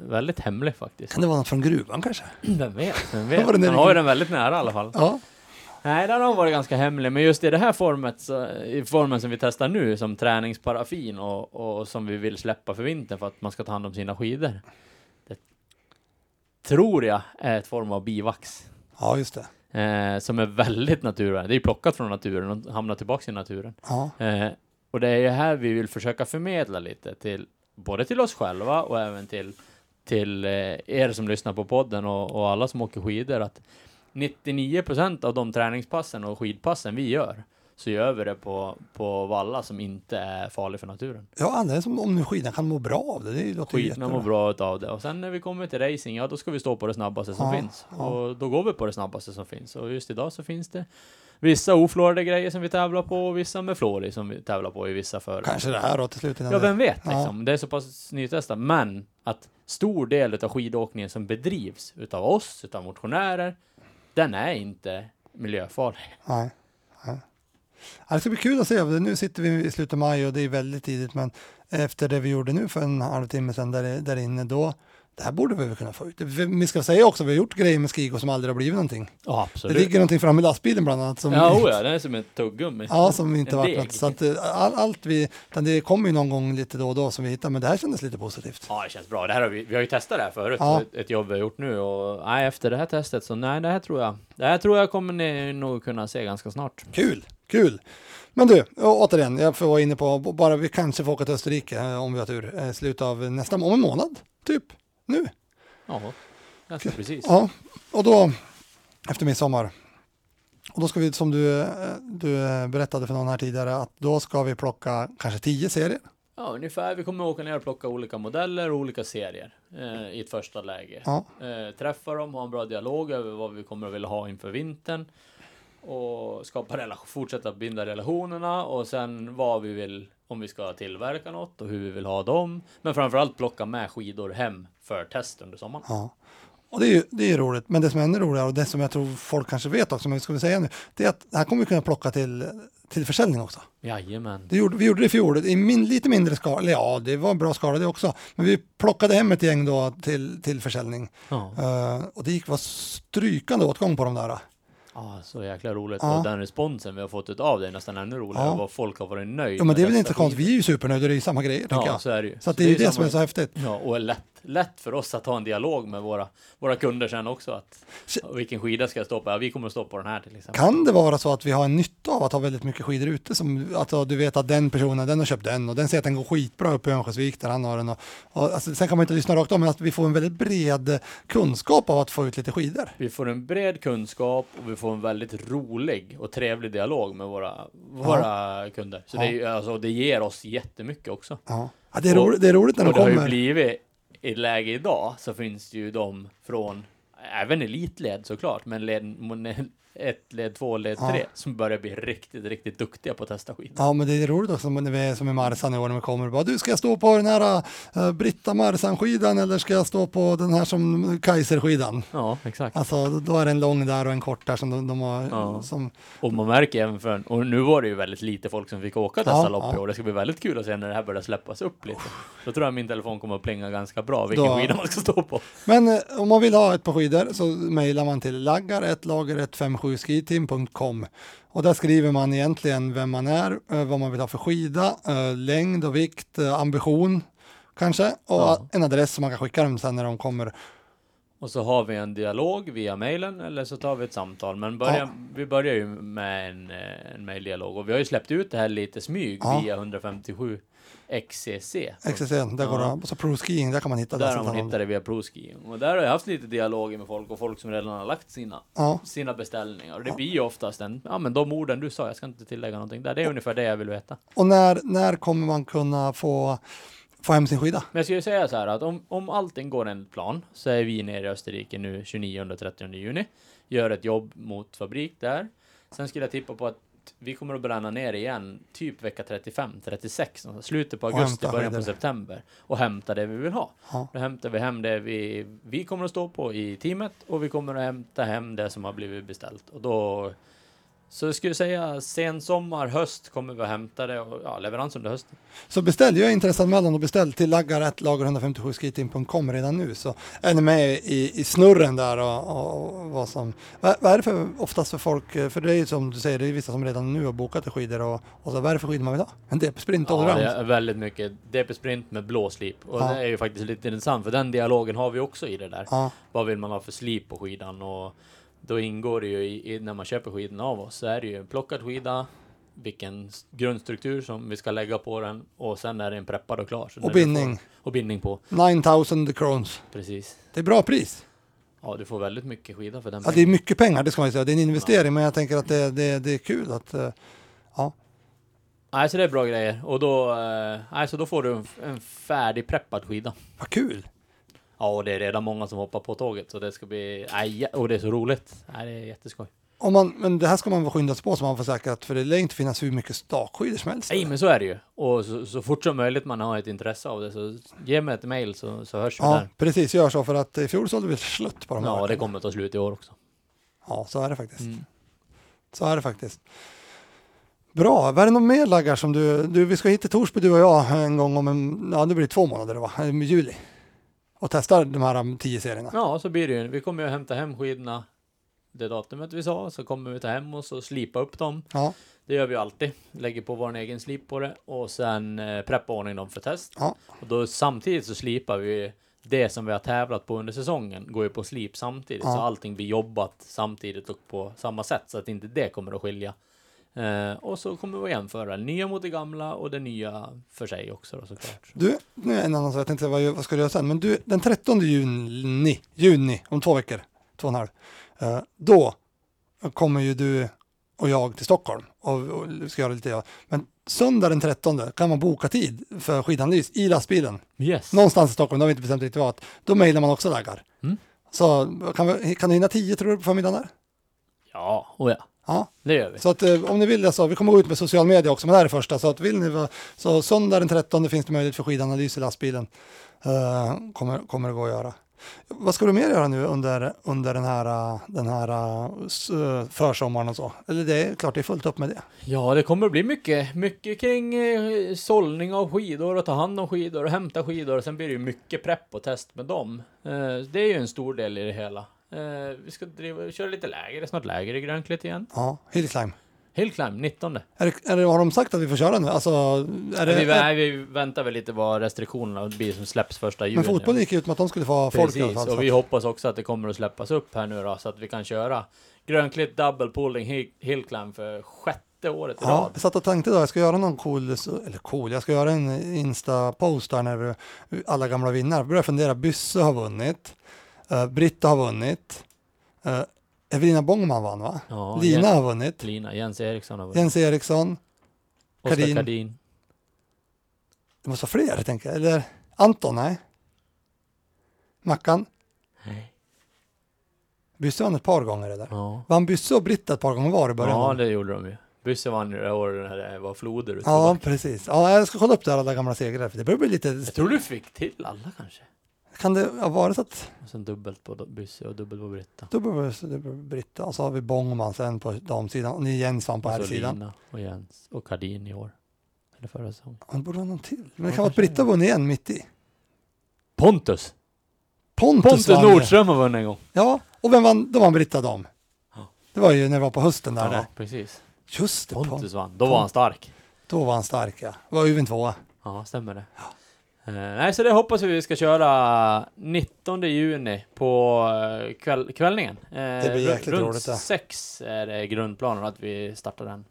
väldigt hemlig faktiskt. Kan det vara något från gruvan kanske? Vem vet? Vem vet? Han vi- har ju den väldigt nära i alla fall. Ja. Nej, där har varit ganska hemlig. Men just i det här formet, så, i formen som vi testar nu, som träningsparaffin och, och som vi vill släppa för vintern för att man ska ta hand om sina skidor. Det tror jag är ett form av bivax. ja, just det. Eh, som är väldigt naturvänligt. Det är plockat från naturen och hamnar tillbaka i naturen. Ja. Eh, och det är ju här vi vill försöka förmedla lite till både till oss själva och även till, till eh, er som lyssnar på podden och, och alla som åker skidor att 99% av de träningspassen och skidpassen vi gör så gör vi det på, på valla som inte är farlig för naturen. Ja, det är som om skidan kan må bra av det. Det låter Skidorna mår bra av det. Och sen när vi kommer till racing, ja då ska vi stå på det snabbaste som Ja, finns. ja. Och då går vi på det snabbaste som finns. Och just idag så finns det vissa oflorade grejer som vi tävlar på och vissa med fluor i som vi tävlar på i vissa för. Kanske det här då till slut. Ja, vem vet Ja. liksom. Det är så pass nytestat. Men att stor del av skidåkningen som bedrivs utav oss, utav motionärer, den är inte miljöfarlig. Nej. Nej. Ja, det ska bli kul att se. Nu sitter vi i slutet av maj och det är väldigt tidigt, men efter det vi gjorde nu för en halvtimme sedan där, där inne, då det här borde vi väl kunna få ut. Vi ska säga också, vi har gjort grejer med Skigo som aldrig har blivit någonting. Ja, absolut. Det ligger någonting framme i lastbilen bland annat. Som ja, vi, oh den är som ett tuggummi. Ja, som vi inte En varit något. Så att, eh, all, allt vi, det kommer ju någon gång lite då och då som vi hittar, men det här kändes lite positivt. Ja, det känns bra. Det här har vi, vi har ju testat det här förut, Ja. ett, jobb vi har gjort nu och nej, efter det här testet så nej, det här tror jag, det här tror jag kommer ni nog kunna se ganska snart. Kul, kul. Men du, återigen, jag får vara inne på, bara vi kanske får åka till Österrike eh, om vi har tur, eh, slutet av nästa, om en månad, typ, nu. Ja, ganska precis. Ja, och då efter midsommar. Och då ska vi, som du, du berättade för någon här tidigare, att då ska vi plocka kanske tio serier. Ja, ungefär. Vi kommer åka ner och plocka olika modeller och olika serier eh, i ett första läge. Ja, Eh, träffa dem, ha en bra dialog över vad vi kommer att vilja ha inför vintern. Och skapa relation, fortsätta binda relationerna och sen vad vi vill, om vi ska tillverka något och hur vi vill ha dem. Men framförallt plocka med skidor hem för test under sommaren. ja. Och det är ju det är roligt, men det som är ännu roligare och det som jag tror folk kanske vet också, men vi ska väl säga nu, det är att det här kommer vi kunna plocka till, till försäljning också. Jajamän. Det gjorde, vi gjorde det i fjol i min, lite mindre skala, eller ja, det var en bra skala det också, men vi plockade hem ett gäng då till, till försäljning. Ja. Eh, och det gick var strykande åtgång på de där. Ja, så jäkla roligt. Ja. Och den responsen vi har fått av det är nästan ännu roligare. Ja. Vad folk har varit nöjda Ja, men det är väl inte så konstigt, vi är ju supernöjda, det är ju samma grejer Ja, jag. så är det ju. Så att det är ju det som samma- är så häftigt. Ja, och lätt, lätt för oss att ha en dialog med våra, våra kunder sen också. Att, vilken skida ska jag stå på? Ja, vi kommer att stå på den här till exempel. Kan det vara så att vi har en nytta av att ha väldigt mycket skidor ute? Som, att ja, du vet att den personen, den har köpt den och den säger att den går skitbra uppe i Örnsköldsvik där han har den. Och, och, alltså, sen kan man inte lyssna rakt om, men att vi får en väldigt bred kunskap av att få ut lite skidor. Vi får en bred kunskap och vi får en väldigt rolig och trevlig dialog med våra, våra kunder. Så Ja. det, alltså, det ger oss jättemycket också. Ja. Ja, det, är roligt, det är roligt när de Och det har ju kommer. blivit, i ett läge idag, så finns det ju de från, även elitled såklart, men led, ett, led två, led Ja. tre, som börjar bli riktigt, riktigt duktiga på att testa skidor. Ja, men det är roligt också när vi är som i Marsan i år när vi kommer och bara du ska jag stå på den här uh, Britta Marsan-skidan eller ska jag stå på den här som Kaiser-skidan? Ja, exakt. Alltså då är det en lång där och en kort där som de, de har. Ja. Som, Och man märker även för, och nu var det ju väldigt lite folk som fick åka dessa Ja, lopp ja. år. Det ska bli väldigt kul att se när det här börjar släppas upp lite. Då tror jag min telefon kommer att plinga ganska bra vilken Då- skida man ska stå på. Men eh, om man vill ha ett par skidor så mejlar man till laggar1lager157skiteam.com och där skriver man egentligen vem man är, eh, vad man vill ha för skida, eh, längd och vikt, eh, ambition kanske och Ja. en adress som man kan skicka dem sen när de kommer. Och så har vi en dialog via mejlen eller så tar vi ett samtal. Men börja, Ja. vi börjar ju med en, en mejldialog och vi har ju släppt ut det här lite smyg Ja. via 157 XCC. XCC, där går Ja. det, och så Pro Skiing, där kan man hitta det. Där har man hittat det via ProSki. Och där har jag haft lite dialoger med folk och folk som redan har lagt sina, Ja. sina beställningar. Och det blir ju oftast en, ja men de orden du sa, jag ska inte tillägga någonting där. Det är ungefär det jag vill veta. Och när, när kommer man kunna få, få hem sin skida? Men jag skulle säga så här att om, om allting går enligt plan så är vi nere i Österrike nu 29 och 30 juni. Gör ett jobb mot fabrik där. Sen skulle jag tippa på att vi kommer att bränna ner igen typ vecka 35, 36, någonstans. slutet på augusti, början på september och hämta det vi vill ha. Ja. Då hämtar vi hem det vi, vi kommer att stå på i teamet och vi kommer att hämta hem det som har blivit beställt. Och då så jag skulle säga sen sommar, höst kommer vi att hämta det och ja, leverans under hösten. Så beställ, jag är intresseanmälan och beställ till laggar1lager157skiteam.com redan nu så är ni med i, i snurren där och, och, vad som, vad, vad är det för oftast för folk, eh, för det är ju som du säger, det är vissa som redan nu har bokat skidor och, och så vad är det för skidor man vill ha? En DP-sprint Ja, allround? är väldigt mycket DP Sprint med blå slip. Och Ja. det är ju faktiskt lite intressant, för den dialogen har vi också i det där. Ja, Vad vill man ha för slip på skidan? Och då ingår det ju i, i när man köper skidan av oss, så är det ju en plockad skida, vilken grundstruktur som vi ska lägga på den och sen är den preppad och klar. Och bindning. Får, och bindning på, 9000 crowns. precis. Det är bra pris. Ja, du får väldigt mycket skida för den Ja, det är mycket pengar, det ska man ju säga. Det är en investering, men jag tänker att det, det, det är kul att, eh, ja. Nej, så det är bra grejer. Och då, eh, nej, så då får du en, en färdig preppad skida. Vad kul! Ja, och det är redan många som hoppar på tåget, så det ska bli... Nej, och det är så roligt. Nej, det är jätteskoj. Om man, men det här ska man vara skynda sig på så man får säkrat, för det lär inte finnas hur mycket stakskidor som helst. Nej, men så är det ju. Och så, så fort som möjligt man har ett intresse av det, så ge mig ett mail så, så hörs vi Ja, där. precis, gör så för att i fjol sålde vi slut på de här Ja, det kommer ta slut i år också. Ja, så är det faktiskt. Mm. Så är det faktiskt. Bra, vad är det något mer laggar som du, du, vi ska hit till Torsby du och jag en gång om en, ja det blir två månader va, i juli. Och testar de här um, tio serierna. Ja, så blir det ju. Vi kommer ju hämta hem skidorna det datumet vi sa, så kommer vi ta hem oss och slipa upp dem. Ja, Det gör vi alltid. Lägger på vår egen slip på det och sen eh, preppa ordning dem för test. ja, Och då samtidigt så slipar vi det som vi har tävlat på under säsongen går ju på slip samtidigt. Ja. Så allting blir jobbat samtidigt och på samma sätt så att inte det kommer att skilja. Eh, och så kommer vi att jämföra det nya mot det gamla och det nya för sig också då såklart. du, nu är en annan sak, jag tänkte vad, vad ska du göra sen, men du, den 13 juni, juni, om två veckor, två och en halv, eh, då kommer ju du och jag till Stockholm och, och ska göra lite, ja. men söndag den 13 kan man boka tid för skidanalys i lastbilen. Yes! någonstans i Stockholm, det har vi inte bestämt riktigt vad, då mejlar man också laggar. Mm. Så kan, vi, kan du hinna tio tror du på förmiddagen där? Ja, och ja. Ja, Det gör vi. så att eh, om ni vill det så, vi kommer gå ut med social media också, men det här är första, så att vill ni vara, så söndag den 13 finns det möjlighet för skidanalys i lastbilen. Eh, kommer, kommer det gå att göra. Vad ska du mer göra nu under, under den här, eh, den här eh, s- eh, försommaren och så? Eller det är klart, det är fullt upp med det. Ja, det kommer att bli mycket, mycket kring eh, sållning av skidor och ta hand om skidor och hämta skidor. Och sen blir det ju mycket prepp och test med dem. Eh, det är ju en stor del i det hela. Eh, vi ska driva, köra lite är snart läger i Grönklitt igen. Ja, Hillclimb. Hillclimb, 19. Är det, är det, har de sagt att vi får köra nu? Alltså, är det, vi, nej, vi väntar väl lite vad restriktionerna blir som släpps första juni. men fotboll gick ut med att de skulle få ha folk i alla Precis, fall. och vi hoppas också att det kommer att släppas upp här nu då, så att vi kan köra Grönklitt double pulling hill- hillclimb för sjätte året i Ja, rad. jag satt och tänkte då, jag ska göra någon cool, eller cool, jag ska göra en Insta-post där när alla gamla vinnare. Jag började fundera, Bysse har vunnit, uh, Britta har vunnit, uh, Evelina Bångman vann va? Ja, Lina Jens, har vunnit, Lina, Jens Eriksson har vunnit. Jens Eriksson, Oskar Kadin. Kadin. det måste vara fler tänker jag, eller Anton, nej? Mackan, Nej. Bysse vann ett par gånger det där. Ja. Vann Bysse och Britta ett par gånger var i början? ja, det gjorde de ju. Bysse vann ju det året när det var floder ja, precis. Ja, jag ska kolla upp det här, alla gamla segrar, för det börjar bli lite... Jag tror du fick till alla kanske. Kan det ha varit att Och sen dubbelt på Bysse och dubbelt på Britta. Dubbel, dubbel Britta och så har vi Bångman sen på damsidan och ni Jens vann på Och här så sidan. Lina och Jens och Kadin i år. Eller förra säsongen. Ja, Det borde vara någon till. Men det Ja, kan vara att Britta vunnit igen mitt i. Pontus! Pontus, Pontus vann ju. Nordström har vunnit en gång. Ja, och vem vann? Då vann Britta dam. Ja. Det var ju när det var på hösten där. Ja, det. precis. Just det, Pontus. Vann. Då var han stark. Då var han stark ja. Var Uvin tvåa. Ja, stämmer det. Eh, nej, så det hoppas vi vi ska köra 19 juni på uh, kväll, kvällningen. Uh, blir jäkligt runt roligt det. sex är det grundplanen att vi startar den.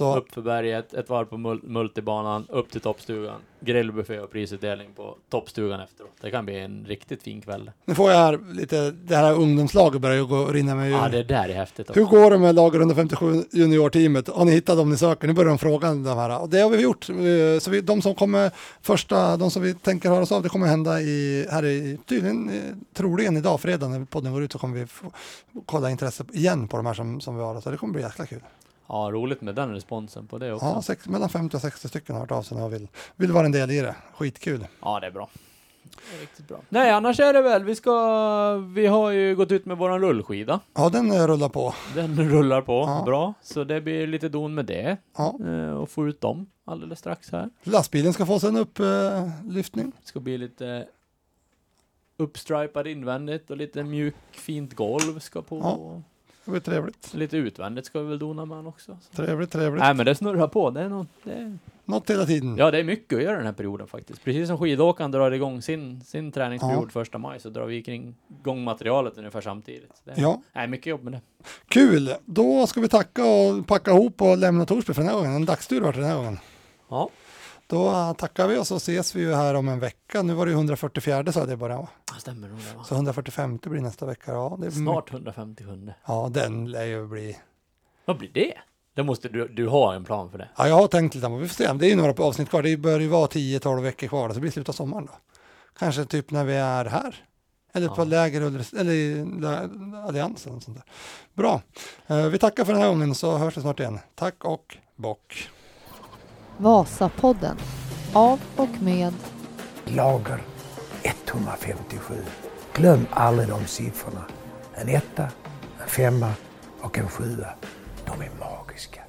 Så Upp för berget, ett varv på mul multibanan, upp till toppstugan, grillbuffé och prisutdelning på toppstugan efteråt. Det kan bli en riktigt fin kväll. nu får jag här lite, det här ungdomslaget börjar ju gå rinna ur. Ja, det där är häftigt också. Hur går det med lager under 57 juniorteamet? Har ni hittat dem ni söker? Nu börjar de fråga de här. Och det har vi gjort. Eh, Så vi, de som kommer första, de som vi tänker höra oss av, det kommer hända i, här i, tydligen, eh, troligen idag, fredag när podden går ut så kommer vi få, kolla intresse igen på de här som, som vi har. Så det kommer bli jäkla kul. Ja, roligt med den responsen på det också. Ja, Ja, sex, mellan 50 och 60 stycken har hört av sig och vill, vill vara en del i det. Skitkul. det är bra. Det är riktigt bra. Nej, annars är det väl, vi ska, vi har ju gått ut med våran rullskida. Ja, den eh, rullar på. Den rullar på Ja. bra, så det blir lite don med det. Ja. Eh, och få ut dem alldeles strax här. Lastbilen ska få sig en upplyftning. Det ska bli lite uppstripad invändigt och lite mjukt fint golv ska på. Ja. Det blir trevligt. Lite utvändigt ska vi väl dona med också. Trevligt, trevligt. Nej men det snurrar på. Det är något, det är... Något hela tiden. Ja det är mycket att göra den här perioden faktiskt. Precis som skidåkaren drar igång sin, sin träningsperiod Ja. första maj så drar vi kring igång materialet ungefär samtidigt. Det är, Ja. Nej, mycket jobb med det. Kul! Då ska vi tacka och packa ihop och lämna Torsby för den här gången. En dagstur vart det den här gången. Ja, Då tackar vi och så ses vi ju här om en vecka. Nu var det ju 144 sa jag det början va? stämmer det va? Så 145 blir nästa vecka. Ja, det är Snart 157. Ja, den lär ju bli. Vad blir det? Det måste du, du ha en plan för det. Ja, jag har tänkt lite, men vi får se. Det är ju några avsnitt kvar. Det bör ju vara 10-12 veckor kvar, så det blir slutet av sommaren då. Kanske typ när vi är här. Eller på Ja. läger eller, i alliansen. Och sånt där. Bra. Eh, Vi tackar för den här gången så hörs vi snart igen. Tack och bock. Vasapodden. Av och med Lager 157. Glöm aldrig de siffrorna. En etta, en femma och en sjua. De är magiska.